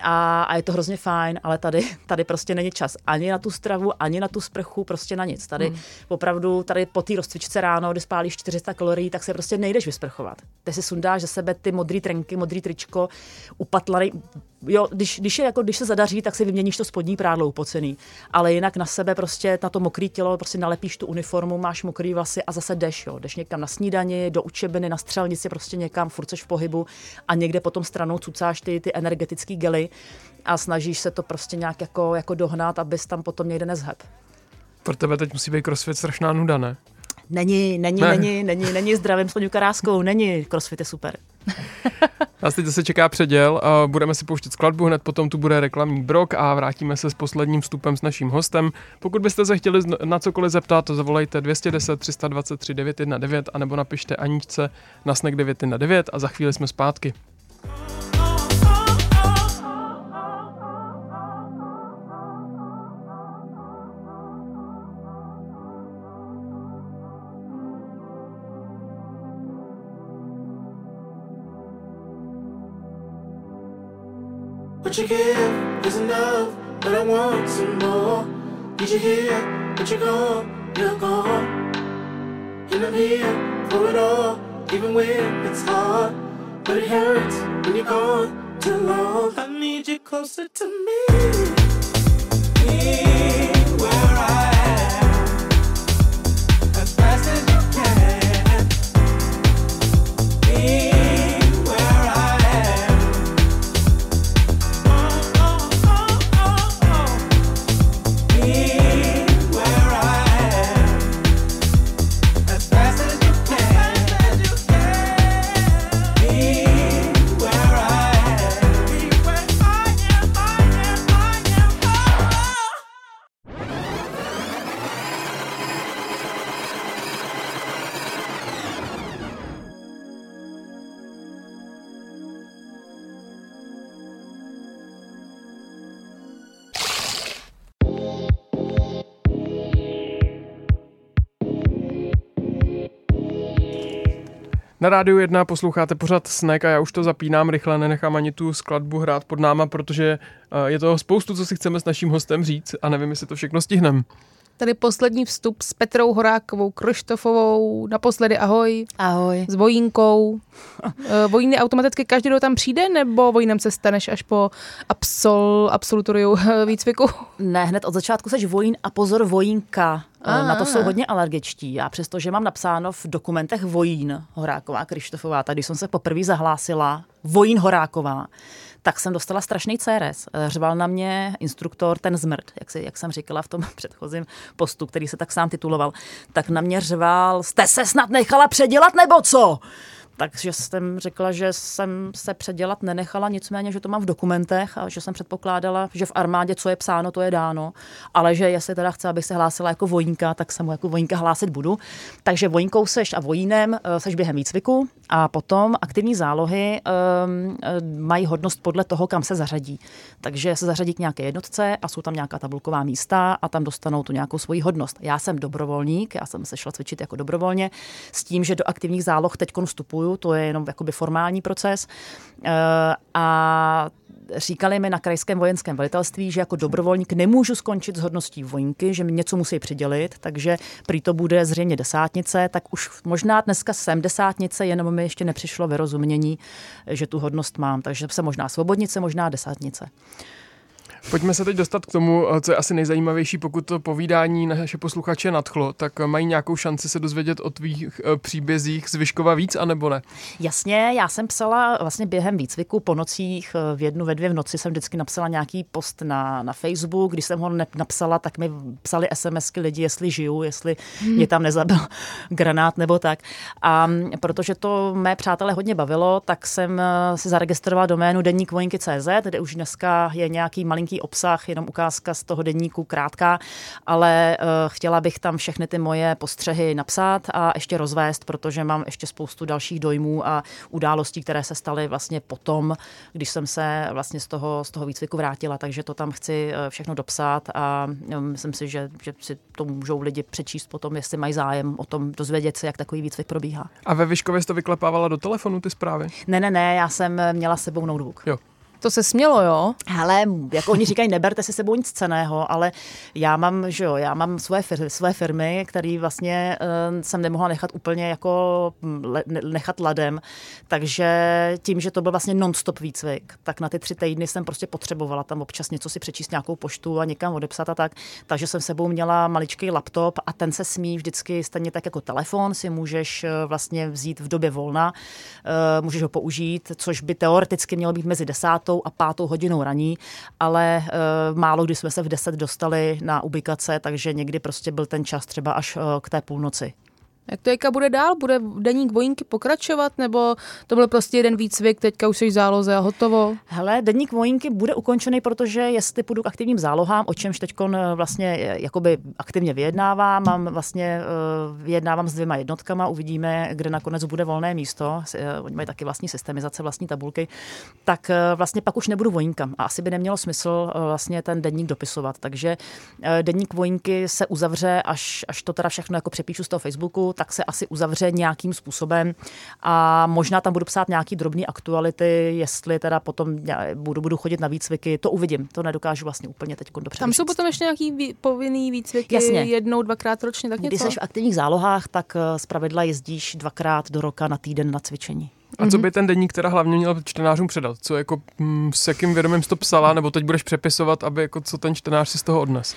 a, a, je to hrozně fajn, ale tady, tady prostě není čas ani na tu stravu, ani na tu sprchu, prostě na nic. Tady hmm. opravdu, tady po té rozcvičce ráno, kdy spálíš 400 kalorií, tak se prostě nejdeš vysprchovat. Ty si sundáš ze sebe ty modrý trenky, modrý tričko, upatlaný, jo, když, když, je jako, když se zadaří, tak si vyměníš to spodní prádlo upocený, ale jinak na sebe prostě na to mokré tělo prostě nalepíš tu uniformu, máš mokrý vlasy a zase jdeš, jo, jdeš někam na snídani, do učebny, na střelnici, prostě někam, furt v pohybu a někde potom stranou cucáš ty, ty energetické gely a snažíš se to prostě nějak jako, jako dohnat, abys tam potom někde nezheb. Pro tebe teď musí být crossfit strašná nuda, ne? Není, není, Ne. ne. není, není, není zdravím s Karáskou, není, crossfit je super. Nás teď zase čeká předěl, a budeme si pouštět skladbu, hned potom tu bude reklamní brok a vrátíme se s posledním vstupem s naším hostem. Pokud byste se chtěli na cokoliv zeptat, zavolejte 210 323 919 anebo napište Aničce na snack 919 a za chvíli jsme zpátky. You give is enough, but I want some more. Did you hear? But you're gone, you're gone. And I'm here for it all, even when it's hard. But it hurts when you're gone too long. I need you closer to me. Na rádiu 1 posloucháte pořád Snack a já už to zapínám rychle, nenechám ani tu skladbu hrát pod náma, protože eh, je toho spoustu, co si chceme s naším hostem říct a nevím, jestli to všechno stihneme. Tady poslední vstup s Petrou Horákovou Kroštofovou, naposledy ahoj, Ahoj. s Vojínkou. Eh, Vojíny automaticky každý, kdo tam přijde, nebo Vojínem se staneš až po absol, absolutoriu eh, výcviku? Ne, hned od začátku seš vojín a pozor vojínka. A, Na to jsou hodně alergičtí. Já přestože mám napsáno v dokumentech vojín Horáková Krištofová, tak když jsem se poprvé zahlásila vojín Horáková, tak jsem dostala strašný CRS. Řval na mě instruktor, ten zmrt, jak, si, jak jsem říkala v tom předchozím postu, který se tak sám tituloval, tak na mě řval, jste se snad nechala předělat nebo co? Takže jsem řekla, že jsem se předělat nenechala, nicméně, že to mám v dokumentech a že jsem předpokládala, že v armádě, co je psáno, to je dáno, ale že jestli teda chce, abych se hlásila jako vojínka, tak se mu jako vojínka hlásit budu. Takže vojínkou seš a vojínem eh, seš během výcviku a potom aktivní zálohy um, mají hodnost podle toho, kam se zařadí. Takže se zařadí k nějaké jednotce a jsou tam nějaká tabulková místa a tam dostanou tu nějakou svoji hodnost. Já jsem dobrovolník, já jsem se šla cvičit jako dobrovolně s tím, že do aktivních záloh teď vstupuju, to je jenom jakoby formální proces. Eh, A říkali mi na krajském vojenském velitelství, že jako dobrovolník nemůžu skončit s hodností vojínky, že mi něco musí přidělit, takže prý to bude zřejmě desátnice, tak už možná dneska jsem desátnice, jenom mi ještě nepřišlo vyrozumění, že tu hodnost mám, takže jsem možná svobodnice, možná desátnice. Pojďme se teď dostat k tomu, eh, co je asi nejzajímavější, pokud to povídání naše posluchače nadchlo, tak eh, mají nějakou šanci se dozvědět o tvých eh, příbězích z Vyškova víc, anebo ne? Jasně, já jsem psala vlastně během výcviku po nocích, v jednu, ve dvě v noci jsem vždycky napsala nějaký post na, na Facebook, když jsem ho ne- napsala, tak mi psali SMSky lidi, jestli žiju, jestli mě tam nezabil granát nebo tak. A protože to mé přátelé hodně bavilo, tak jsem si zaregistrovala doménu deník vojenky.cz, kde už dneska je nějaký malinký obsah, jenom ukázka z toho deníku krátká, ale uh, chtěla bych tam všechny ty moje postřehy napsat a ještě rozvést, protože mám ještě spoustu dalších dojmů a událostí, které se staly vlastně potom, když jsem se vlastně z toho, z toho výcviku vrátila, takže to tam chci eh, všechno dopsat a eh, myslím si, že, že si to můžou lidi přečíst potom, jestli mají zájem o tom dozvědět se, jak takový výcvik probíhá. A ve Vyškově jsi to vyklepávala do telefonu, ty zprávy? Ne, ne, ne, já jsem měla s sebou notebook. Jo. To se smělo, jo? Hele, jako oni říkají, neberte si sebou nic ceného, ale já mám, že jo, já mám svoje, fir- své firmy, které vlastně uh, jsem nemohla nechat úplně jako mm, le- ne- nechat ladem, takže tím, že to byl vlastně non-stop výcvik, tak na ty tři týdny jsem prostě potřebovala tam občas něco si přečíst, nějakou poštu a někam odepsat a tak, takže jsem sebou měla maličký laptop a ten se smí vždycky stejně tak jako telefon si můžeš eh, vlastně vzít v době volna, uh, můžeš ho použít, což by teoreticky mělo být mezi desátou a pátou hodinou raní, ale uh, málo kdy jsme se v 10 dostali na ubikace, takže někdy prostě byl ten čas třeba až uh, k té půlnoci. Jak to jaka bude dál? Bude deník vojínky pokračovat? Nebo to byl prostě jeden výcvik, teďka už jsi v záloze a hotovo? Hele, denník vojínky bude ukončený, protože jestli půjdu k aktivním zálohám, o čemž teď vlastně eh, jakoby aktivně vyjednávám, mám vlastně eh, vyjednávám s dvěma jednotkama, uvidíme, kde nakonec bude volné místo, eh, oni mají taky vlastní systemizace, vlastní tabulky, tak vlastně pak už nebudu vojínkam a asi by nemělo smysl vlastně ten denník dopisovat, takže denník vojínky se uzavře, až, až to teda všechno jako přepíšu z toho Facebooku, tak se asi uzavře nějakým způsobem a možná tam budu psát nějaký drobné aktuality, jestli teda potom budu, budu chodit na výcviky, to uvidím, to nedokážu vlastně úplně teď dobře Tam jsou říct. potom ještě nějaký vý, povinný výcviky Jasně. jednou, dvakrát ročně, tak Když něco? jsi v aktivních zálohách, tak eh, zpravidla jezdíš dvakrát do roka na týden na cvičení. A co by ten deník teda hlavně měl čtenářům předat? Co jako, mm, s jakým vědomím jsi to psala, nebo teď budeš přepisovat, aby jako co ten čtenář si z toho odnes?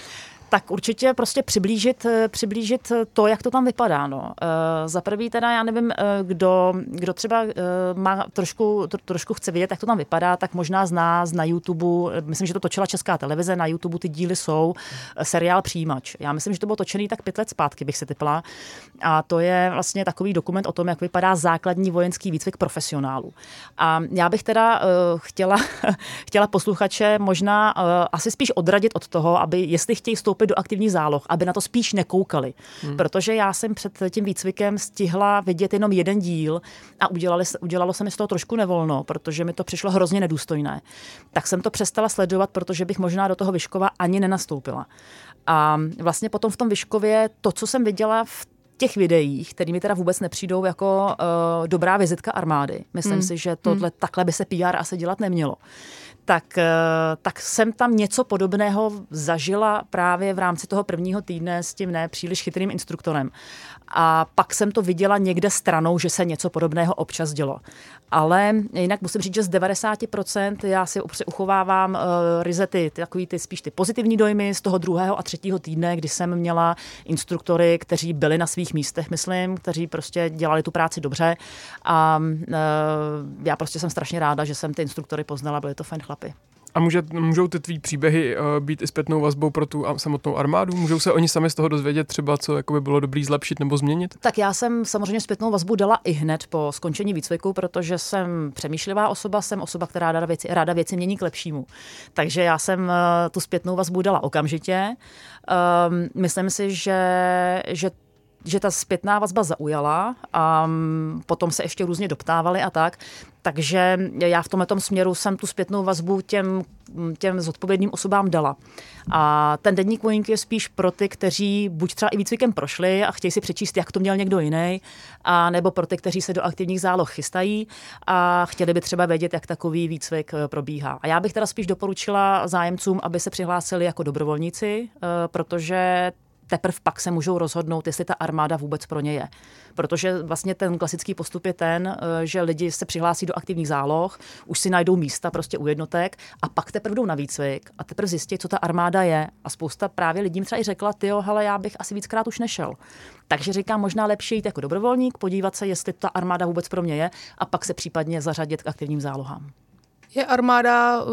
Tak určitě prostě přiblížit, eh, přiblížit to, jak to tam vypadá. No. Uh, za prvý teda, já nevím, kdo, kdo třeba má trošku, tro, trošku chce vědět, jak to tam vypadá, tak možná zná z na YouTube, myslím, že to točila Česká televize, na YouTube ty díly jsou seriál Přijímač. Já myslím, že to bylo točený tak pět let zpátky, bych si typla. A to je vlastně takový dokument o tom, jak vypadá základní vojenský výcvik profesionálů. A já bych teda chtěla, chtěla posluchače možná asi spíš odradit od toho, aby jestli chtějí do aktivních záloh, aby na to spíš nekoukali. Hmm. Protože já jsem před tím výcvikem stihla vidět jenom jeden díl a udělali, udělalo se mi z toho trošku nevolno, protože mi to přišlo hrozně nedůstojné. Tak jsem to přestala sledovat, protože bych možná do toho Vyškova ani nenastoupila. A vlastně potom v tom Vyškově to, co jsem viděla v těch videích, které mi teda vůbec nepřijdou jako uh, dobrá vizitka armády. Myslím Hmm. si, že tohle, takhle by se PR asi dělat nemělo. Tak, eh, tak jsem tam něco podobného zažila právě v rámci toho prvního týdne s tím ne příliš chytrým instruktorem. A pak jsem to viděla někde stranou, že se něco podobného občas dělo. Ale jinak musím říct, že z 90% já si uchovávám uh, ryze ty, ty, takový ty spíš ty pozitivní dojmy z toho druhého a třetího týdne, kdy jsem měla instruktory, kteří byli na svých místech, myslím, kteří prostě dělali tu práci dobře. A uh, já prostě jsem strašně ráda, že jsem ty instruktory poznala, byli to fajn chlapy. A může, můžou ty tvý příběhy uh, být i zpětnou vazbou pro tu samotnou armádu? Můžou se oni sami z toho dozvědět třeba, co jako by bylo dobrý zlepšit nebo změnit? Tak já jsem samozřejmě zpětnou vazbu dala i hned po skončení výcviku, protože jsem přemýšlivá osoba, jsem osoba, která ráda věci, ráda věci mění k lepšímu. Takže já jsem eh, tu zpětnou vazbu dala okamžitě. Um, myslím si, že, že že ta zpětná vazba zaujala a mm, potom se ještě různě doptávali a tak. Takže já v tomhle směru jsem tu zpětnou vazbu těm, těm zodpovědným osobám dala. A ten denník vojínky je spíš pro ty, kteří buď třeba i výcvikem prošli a chtějí si přečíst, jak to měl někdo jiný, a nebo pro ty, kteří se do aktivních záloh chystají a chtěli by třeba vědět, jak takový výcvik eh, probíhá. A já bych teda spíš doporučila zájemcům, aby se přihlásili jako dobrovolníci, eh, protože teprve pak se můžou rozhodnout, jestli ta armáda vůbec pro ně je. Protože vlastně ten klasický postup je ten, eh, že lidi se přihlásí do aktivních záloh, už si najdou místa prostě u jednotek a pak teprve jdou na výcvik a teprve zjistí, co ta armáda je. A spousta právě lidí třeba i řekla, ty hele, já bych asi víckrát už nešel. Takže říkám, možná lepší jít jako dobrovolník, podívat se, jestli ta armáda vůbec pro mě je a pak se případně zařadit k aktivním zálohám. Je armáda uh,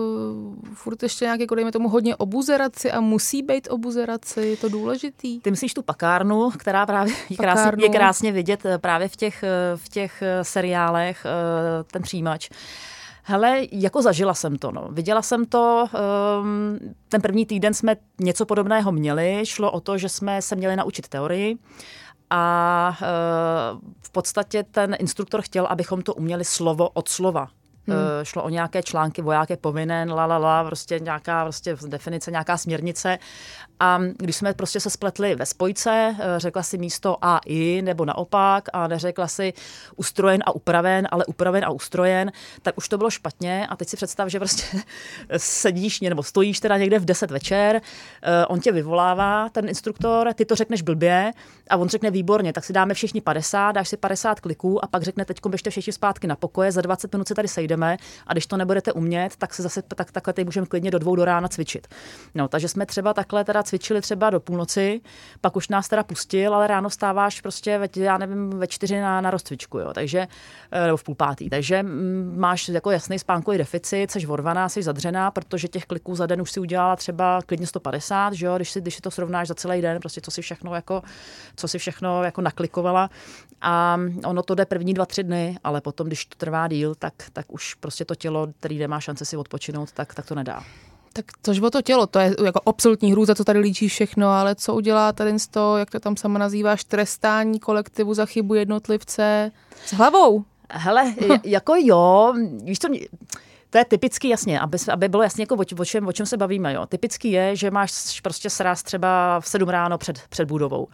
furt ještě nějak, jako dejme tomu, hodně obuzeraci a musí být obuzeraci, je to důležitý? Ty myslíš tu pakárnu, která právě je krásně, je krásně vidět eh, právě v těch, eh, v těch seriálech, ten přijímač. Hele, jako zažila jsem to, no. Viděla jsem to, um, ten první týden jsme něco podobného měli, šlo o to, že jsme se měli naučit teorii a uh, v podstatě ten instruktor chtěl, abychom to uměli slovo od slova. Hmm. Šlo o nějaké články, voják je povinen, la, la, la, prostě nějaká prostě definice, nějaká směrnice. A když jsme prostě se spletli ve spojce, eh, řekla si místo a i, nebo naopak, a neřekla si ustrojen a upraven, ale upraven a ustrojen, tak už to bylo špatně. A teď si představ, že prostě sedíš nebo stojíš teda někde v 10 večer, eh, on tě vyvolává, ten instruktor, ty to řekneš blbě a on řekne výborně, tak si dáme všichni 50, dáš si 50 kliků a pak řekne, teď běžte všichni zpátky na pokoje, za 20 minut se tady sejdeme a když to nebudete umět, tak se zase tak, takhle tady můžeme klidně do dvou do rána cvičit. No, takže jsme třeba takhle teda cvičili třeba do půlnoci, pak už nás teda pustil, ale ráno stáváš prostě, ve, já nevím, ve čtyři na, na rozcvičku, jo, takže, eh, nebo v půl pátý, takže mm, máš jako jasný spánkový deficit, jsi vorvaná, jsi zadřená, protože těch kliků za den už si udělala třeba klidně 150, že jo, když si, když si to srovnáš za celý den, prostě co si všechno jako, co si všechno jako naklikovala a ono to jde první dva, tři dny, ale potom, když to trvá díl, tak, tak už prostě to tělo, který nemá šance si odpočinout, tak, tak to nedá. Tak tož o to tělo, to je jako absolutní hrůza, co tady líčí všechno, ale co udělá tady z toho, jak to tam sama nazýváš, trestání kolektivu za chybu jednotlivce s hlavou? Hele, j- jako jo, víš mě- to je typický, jasně, aby, aby bylo jasně, jako o, o, čem, o čem se bavíme. Jo. Typický je, že máš prostě sraz třeba v 7 ráno před, před budovou.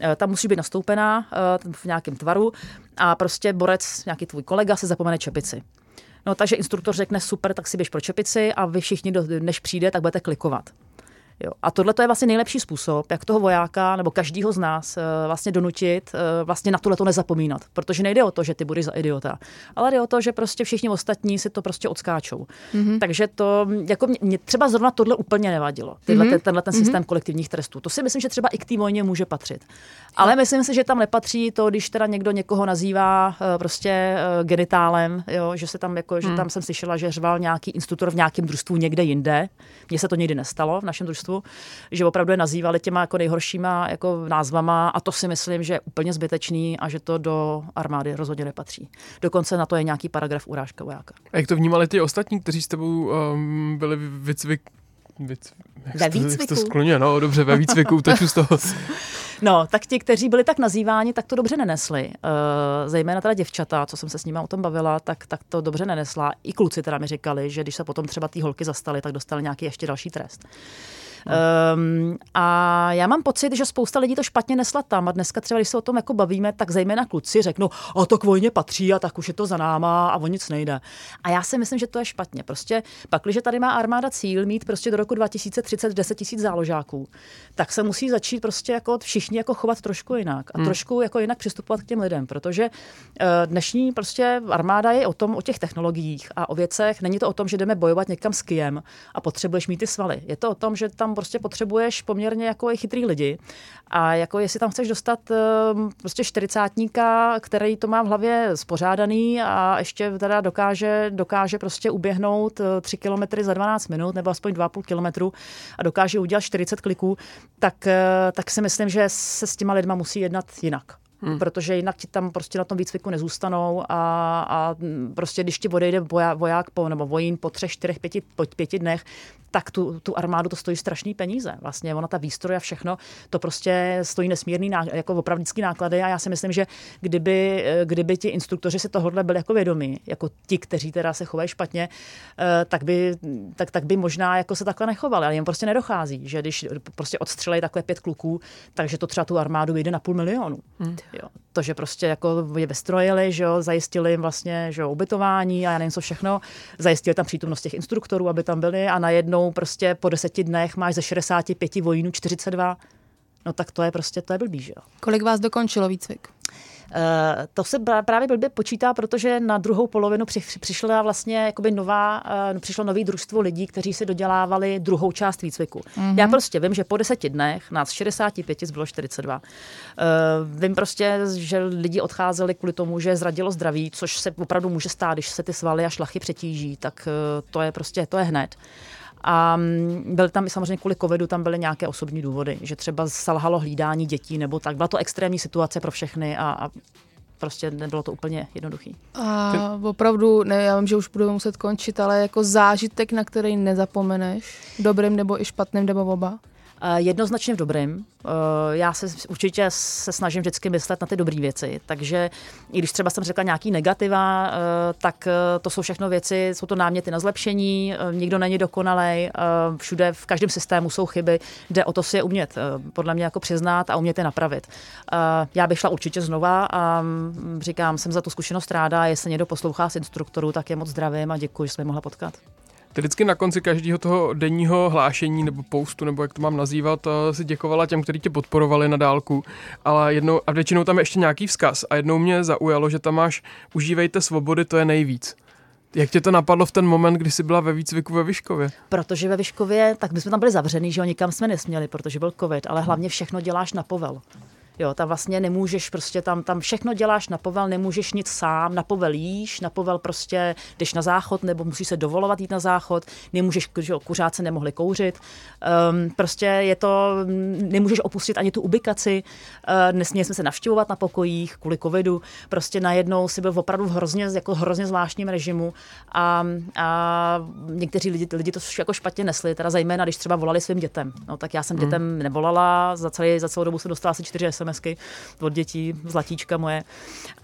Eh, Tam musí být nastoupená eh, v nějakém tvaru a prostě borec, nějaký tvůj kolega, se zapomene čepici. No, takže instruktor řekne super, tak si běž pro čepici a vy všichni, než přijde, tak budete klikovat. Jo. A tohle to je vlastně nejlepší způsob, jak toho vojáka nebo každýho z nás eh, vlastně donutit eh, vlastně na tohle to nezapomínat. Protože nejde o to, že ty budeš za idiota, ale jde o to, že prostě všichni ostatní si to prostě odskáčou. Mm-hmm. Takže to, jako mě, mě třeba zrovna tohle úplně nevadilo. Tyhle, mm-hmm. tenhle ten systém mm-hmm. kolektivních trestů. To si myslím, že třeba i k té vojně může patřit. Ale myslím si, že tam nepatří to, když teda někdo někoho nazývá eh, prostě genitálem, jo, že se tam jako, že tam jsem slyšela, že řval nějaký instruktor v nějakém družstvu někde jinde. Mně se to nikdy nestalo v našem družstvu, že opravdu je nazývali těma jako nejhoršíma jako názvama a to si myslím, že je úplně zbytečný a že to do armády rozhodně nepatří. Dokonce na to je nějaký paragraf urážka vojáka. A jak to vnímali ty ostatní, kteří s tebou um, byli vycvik... Jak Ve se to- výcviku? to skloně, no dobře, ve výcviku, uteču z toho. No, tak ti, kteří byli tak nazýváni, tak to dobře nenesli. Uh, zejména teda děvčata, co jsem se s nimi o tom bavila, tak, tak to dobře nenesla. I kluci teda mi říkali, že když se potom třeba ty holky zastaly, tak dostali nějaký ještě další trest. Um, a já mám pocit, že spousta lidí to špatně nesla tam a dneska třeba, když se o tom jako bavíme, tak zejména kluci řeknou, a to k vojně patří a tak už je to za náma a o nic nejde. A já si myslím, že to je špatně. Prostě pak, když tady má armáda cíl mít prostě do roku 2030 10 tisíc záložáků, tak se musí začít prostě jako všichni jako chovat trošku jinak a hmm. trošku jako jinak přistupovat k těm lidem, protože uh, dnešní prostě armáda je o tom, o těch technologiích a o věcech. Není to o tom, že jdeme bojovat někam s kijem a potřebuješ mít ty svaly. Je to o tom, že tam prostě potřebuješ poměrně jako chytrý lidi a jako jestli tam chceš dostat uh, prostě čtyřicátníka, který to má v hlavě spořádaný a ještě teda dokáže, dokáže prostě uběhnout 3 kilometry za 12 minut nebo aspoň 2,5 kilometru a dokáže udělat 40 kliků, tak, uh, tak si myslím, že se s těma lidma musí jednat jinak. Hmm. Protože jinak ti tam prostě na tom výcviku nezůstanou a, a prostě když ti odejde voják po, nebo vojín po třech, čtyřech, pěti, po pěti dnech, tak tu, tu armádu to stojí strašný peníze. Vlastně ona ta výstroj a všechno, to prostě stojí nesmírný ná, jako opravdický náklady a já si myslím, že kdyby, kdyby ti instruktoři si tohohle byli jako vědomí, jako ti, kteří teda se chovají špatně, eh, tak by, tak, tak by možná jako se takhle nechovali, ale jim prostě nedochází, že když prostě odstřelej takhle pět kluků, takže to třeba tu armádu vyjde na půl milionu. Hmm. Jo. To, že prostě jako je vystrojili, že jo, zajistili jim vlastně že jo, ubytování a já nevím co všechno, zajistili tam přítomnost těch instruktorů, aby tam byli a najednou prostě po deseti dnech máš ze 65 vojínů 42, no tak to je prostě, to je blbý, že jo. Kolik vás dokončilo výcvik? Eh, to se právě blbě počítá, protože na druhou polovinu přišla vlastně jakoby nová, uh, přišlo nový družstvo lidí, kteří si dodělávali druhou část výcviku. Mm-hmm. Já prostě vím, že po deseti dnech nás 65 zbylo 42. Uh, eh, vím prostě, že lidi odcházeli kvůli tomu, že zradilo zdraví, což se opravdu může stát, když se ty svaly a šlachy přetíží, tak uh, to je prostě, to je hned. A mm, byl tam i samozřejmě kvůli covidu, tam byly nějaké osobní důvody, že třeba salhalo hlídání dětí nebo tak. Byla to extrémní situace pro všechny a, a prostě nebylo to úplně jednoduchý. A opravdu, ne, já vím, že už budeme muset končit, ale jako zážitek, na který nezapomeneš, dobrým nebo i špatným, nebo oba? Eh, jednoznačně v dobrým. Eh, já se určitě se snažím vždycky myslet na ty dobré věci, takže i když třeba jsem řekla nějaký negativa, eh, tak to jsou všechno věci, jsou to náměty na zlepšení, nikdo není dokonalej, všude v každém systému jsou chyby, jde o to si je umět, podle mě jako přiznat a umět je napravit. Já bych šla určitě znova a mm, říkám, jsem za tu zkušenost ráda, jestli někdo poslouchá z instruktorů, tak je moc zdravím a děkuji, že jsme mohla potkat. Ty vždycky na konci každého toho denního hlášení nebo postu, nebo jak to mám nazývat, eh, si děkovala těm, kteří tě podporovali na dálku, ale jednou, a většinou tam je ještě nějaký vzkaz. A jednou mě zaujalo, že tam máš užívejte svobody, to je nejvíc. Jak tě to napadlo v ten moment, kdy jsi byla ve výcviku ve Vyškově? Protože ve Vyškově, tak my jsme tam byli zavřený, že jo, nikam jsme nesměli, protože byl covid, ale hlavně všechno děláš na povel. Jo, tam vlastně nemůžeš prostě, tam, tam všechno děláš na povel, nemůžeš nic sám, na povel jíš, na povel prostě jdeš na záchod nebo musíš se dovolovat jít na záchod, nemůžeš, že kuřáci nemohli kouřit, um, prostě je to, nemůžeš opustit ani tu ubikaci, uh, nesměli jsme se navštěvovat na pokojích kvůli covidu, prostě najednou si byl opravdu v hrozně, jako hrozně zvláštním režimu a, a někteří lidi, lidi to jako špatně nesli, teda zejména, když třeba volali svým dětem. No, tak já jsem hmm. dětem nevolala, za, celý, za celou dobu jsem dostala asi čtyři SMSky od dětí, zlatíčka moje.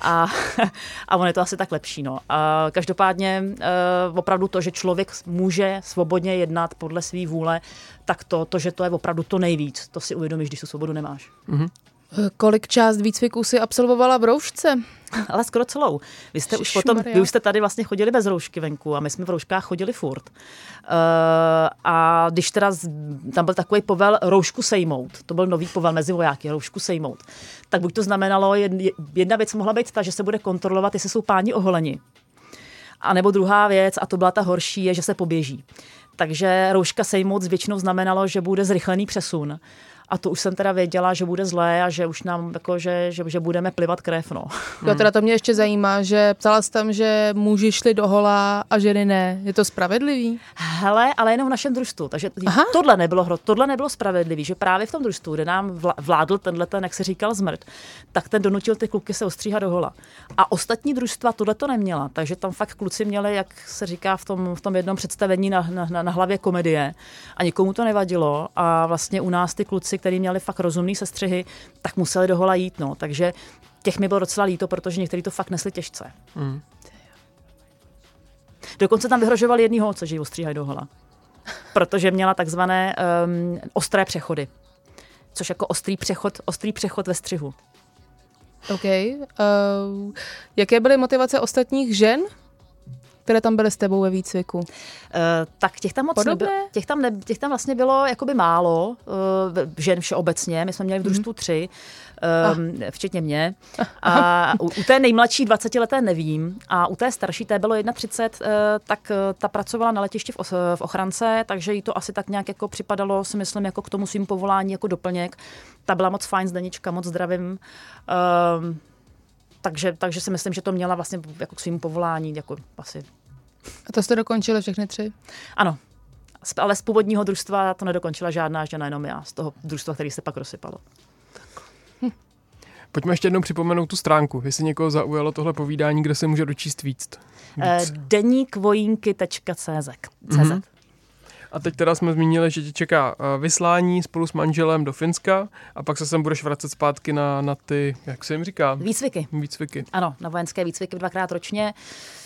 A, a on je to asi tak lepší. No. A každopádně eh, opravdu to, že člověk může svobodně jednat podle své vůle, tak to, to, že to je opravdu to nejvíc, to si uvědomíš, když tu svobodu nemáš. Mm-hmm. Kolik část výcviku si absolvovala v roušce? Ale skoro celou. Vy jste už potom, vy už jste tady vlastně chodili bez roušky venku a my jsme v rouškách chodili furt. Uh, a když teda tam byl takový povel roušku sejmout, to byl nový povel mezi vojáky, roušku sejmout, tak buď to znamenalo, jedna věc mohla být ta, že se bude kontrolovat, jestli jsou páni oholeni. A nebo druhá věc, a to byla ta horší, je, že se poběží. Takže rouška sejmout většinou znamenalo, že bude zrychlený přesun. A to už jsem teda věděla, že bude zlé a že už nám jako, že, že, že budeme plivat krev. No. Jo, teda to mě ještě zajímá, že ptala jsi tam, že muži šli do hola a ženy ne. Je to spravedlivý? Hele, ale jenom v našem družstvu. Takže Aha. tohle nebylo, tohle nebylo spravedlivý, že právě v tom družstvu, kde nám vládl tenhle ten, jak se říkal, zmrt, tak ten donutil ty kluky se ostříhat do hola. A ostatní družstva tohle to neměla, takže tam fakt kluci měli, jak se říká v tom, v tom jednom představení na, na, na hlavě komedie a nikomu to nevadilo a vlastně u nás ty kluci, kteří měli fakt rozumný sestřihy, tak museli do hola jít. No. Takže těch mi bylo docela líto, protože někteří to fakt nesli těžce. Mm. Dokonce tam vyhrožovali jedný holce, že ji ostříhají do hola. protože měla takzvané um, ostré přechody. Což jako ostrý přechod, ostrý přechod ve střihu. OK. Uh, jaké byly motivace ostatních žen, které tam byly s tebou ve výcviku? Uh, tak těch tam moc Podobné? nebylo, těch tam, ne, těch tam vlastně bylo jakoby málo, uh, žen všeobecně, my jsme měli v družstvu tři, um, včetně mě. A u, u té nejmladší 20-leté nevím, a u té starší, té bylo 31, uh, tak uh, ta pracovala na letišti v, os, v ochrance, takže jí to asi tak nějak jako připadalo, si myslím, jako k tomu svým povolání jako doplněk. Ta byla moc fajn, Zdenička, moc zdravím. Um, takže, takže si myslím, že to měla vlastně jako k svým povolání, jako asi A to jste dokončili všechny tři? ano. Ale z původního družstva to nedokončila žádná žena, jenom já. Z toho družstva, který se pak rozsypalo. Pojďme ještě jednou připomenout tu stránku, jestli někoho zaujalo tohle povídání, kde se může dočíst víc. Eh, víc. Deníkvojínky.cz Mhm. A teď teda jsme zmínili, že tě čeká eh, vyslání spolu s manželem do Finska a pak se sem budeš vracet zpátky na, na ty, jak se jim říká, Výcviky. výcviky. Ano, na vojenské výcviky dvakrát ročně. Uh,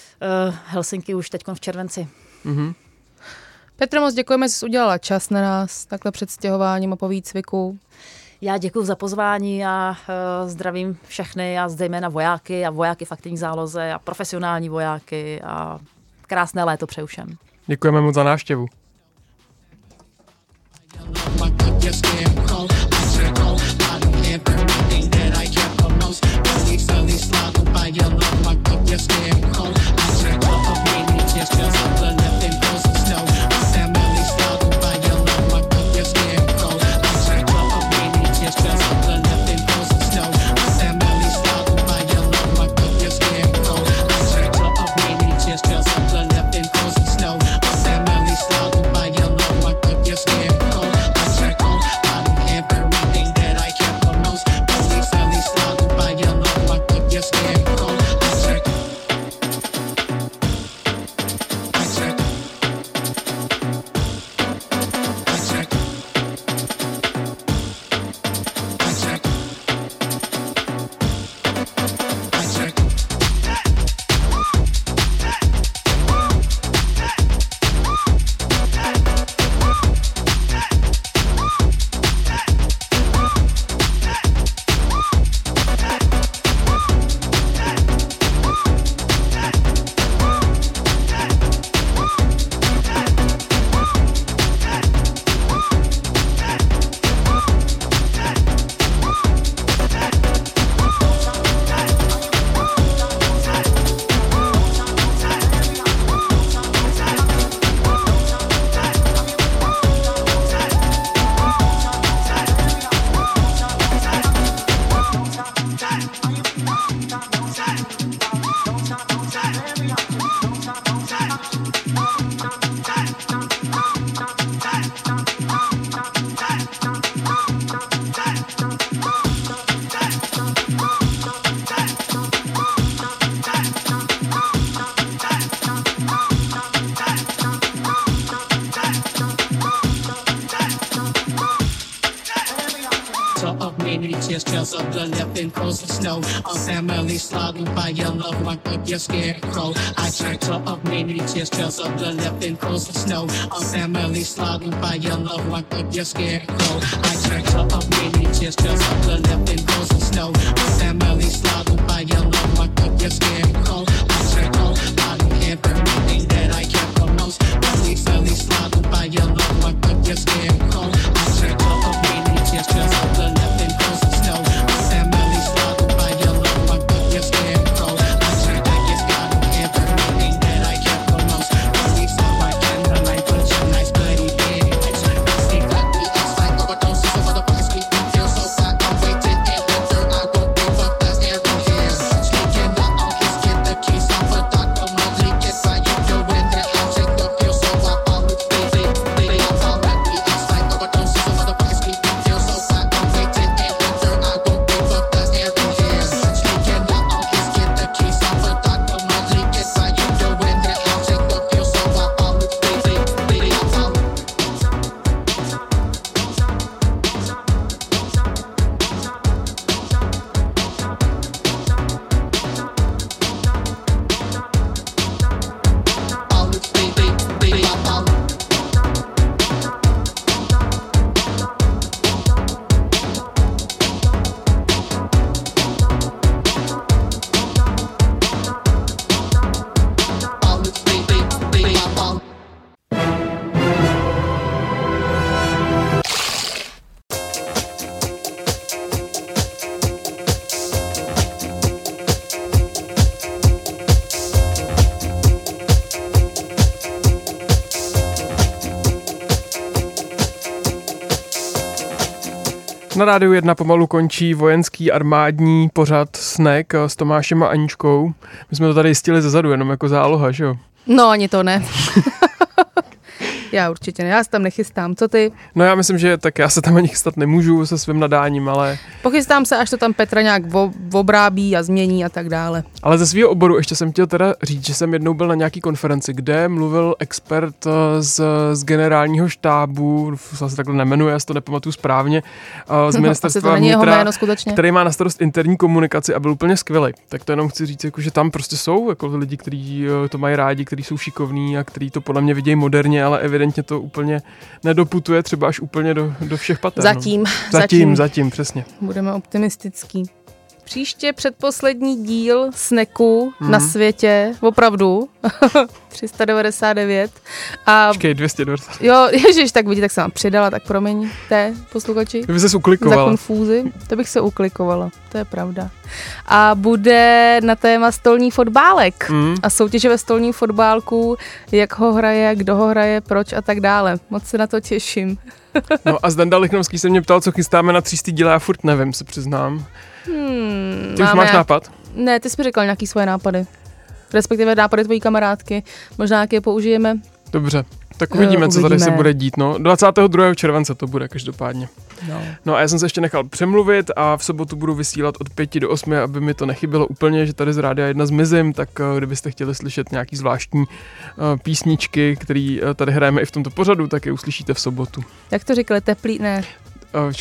Helsinky už teď v červenci. Mhm. Petr, moc děkujeme, že jsi udělala čas na nás, takhle před stěhováním a po výcviku. Já děkuji za pozvání a uh, zdravím všechny a zejména vojáky a vojáky v aktivní záloze a profesionální vojáky a krásné léto přeju všem. Děkujeme moc za návštěvu. It's just Just trails of the left and coast of snow. On San body slogging by your love like up your scarecrow. I chancellor of many tears, trails of the left and coast of snow. A family slogging by your love like up your scarecrow. I chancellor of many tears, trails of the left and coast of snow. A family slogging by your love like up your scarecrow. Na rádiu 1 pomalu končí vojenský armádní pořad Snack s Tomášem a Aničkou. My jsme to tady jistili zezadu, jenom jako záloha, že jo? No, ani to ne. já určitě ne, já se tam nechystám. Co ty? No já myslím, že tak já se tam ani chystat nemůžu se svým nadáním, ale, Pochystám se, až to tam Petra nějak vo- obrábí a změní a tak dále. ale ze svého oboru ještě jsem chtěl teda říct, že jsem jednou byl na nějaký konferenci, kde mluvil expert eh, z, z generálního štábu, se takhle nemenuje, já si to nepamatuju správně, eh, z ministerstva jeho vnitra, jméno skutečně. který má na starost interní komunikaci a byl úplně skvělý. Tak to jenom chci říct, jako, že tam prostě jsou jako lidi, kteří eh, to mají rádi, kteří jsou šikovní a kteří to podle mě vidějí moderně, ale evidentně to úplně nedoputuje třeba až úplně do, do všech pater. Zatím, No. zatím. Zatím, zatím, přesně. Budeme optimistický. Příště předposlední díl Sneku mm. na světě, opravdu, 399. A Počkej, 290. jo, ježiš, tak vidíte, tak jsem vám přidala, tak promiňte, posluchači. Vy se Za uklikovala. konfúzi, to bych se uklikovala, to je pravda. A bude na téma stolní fotbálek Mm. a soutěže ve stolním fotbálku, jak ho hraje, kdo ho hraje, proč a tak dále. Moc se na to těším. No a Zdenda Lichnovský se mě ptal, co chystáme na třístý díle, já furt nevím, se přiznám. Hmm, Ty už máš nějak- nápad? Ne, ty jsi mi říkal nějaký svoje nápady. Respektive nápady tvojí kamarádky. Možná jak je použijeme. Dobře. Tak Eh, uvidíme, co tady se uvidíme. bude dít. No, 22. července to bude každopádně. No. No a já jsem se ještě nechal přemluvit a v sobotu budu vysílat od 5 do 8, aby mi to nechybělo úplně, že tady z rádia jedna zmizím, tak eh, kdybyste chtěli slyšet nějaký zvláštní eh, písničky, které tady hrajeme i v tomto pořadu, tak je uslyšíte v sobotu. Jak to říkali, teplý, ne, Uh,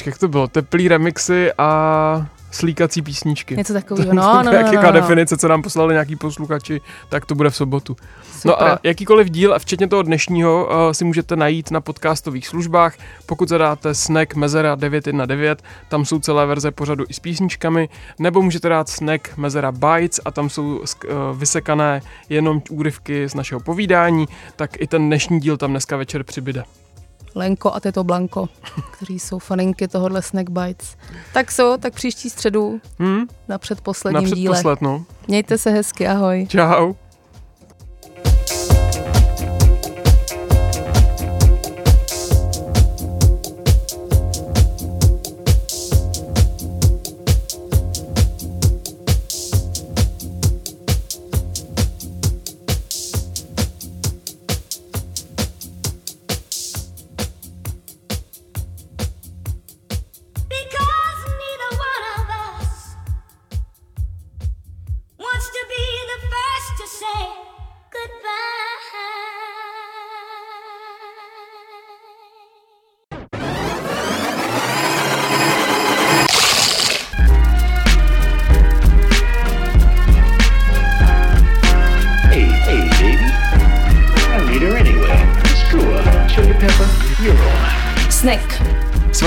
jak to bylo? Teplý remixy a slíkací písničky. něco takového. No, no, no, no, Jak no, jaká no. definice, co nám poslali nějaký posluchači, tak to bude v sobotu. Super. No a jakýkoliv díl, a včetně toho dnešního, uh, si můžete najít na podcastových službách. Pokud zadáte Snack Mezera 919, tam jsou celé verze pořadu i s písničkami, nebo můžete dát Snack Mezera Bytes a tam jsou uh, vysekané jenom úryvky z našeho povídání, tak i ten dnešní díl tam dneska večer přibyde. Lenko a Teto Blanko, kteří jsou faninky tohohle Snack Bites. Tak so, tak příští středu Hm? na Na předposledním díle. předposled, no. Mějte se hezky, ahoj. Čau.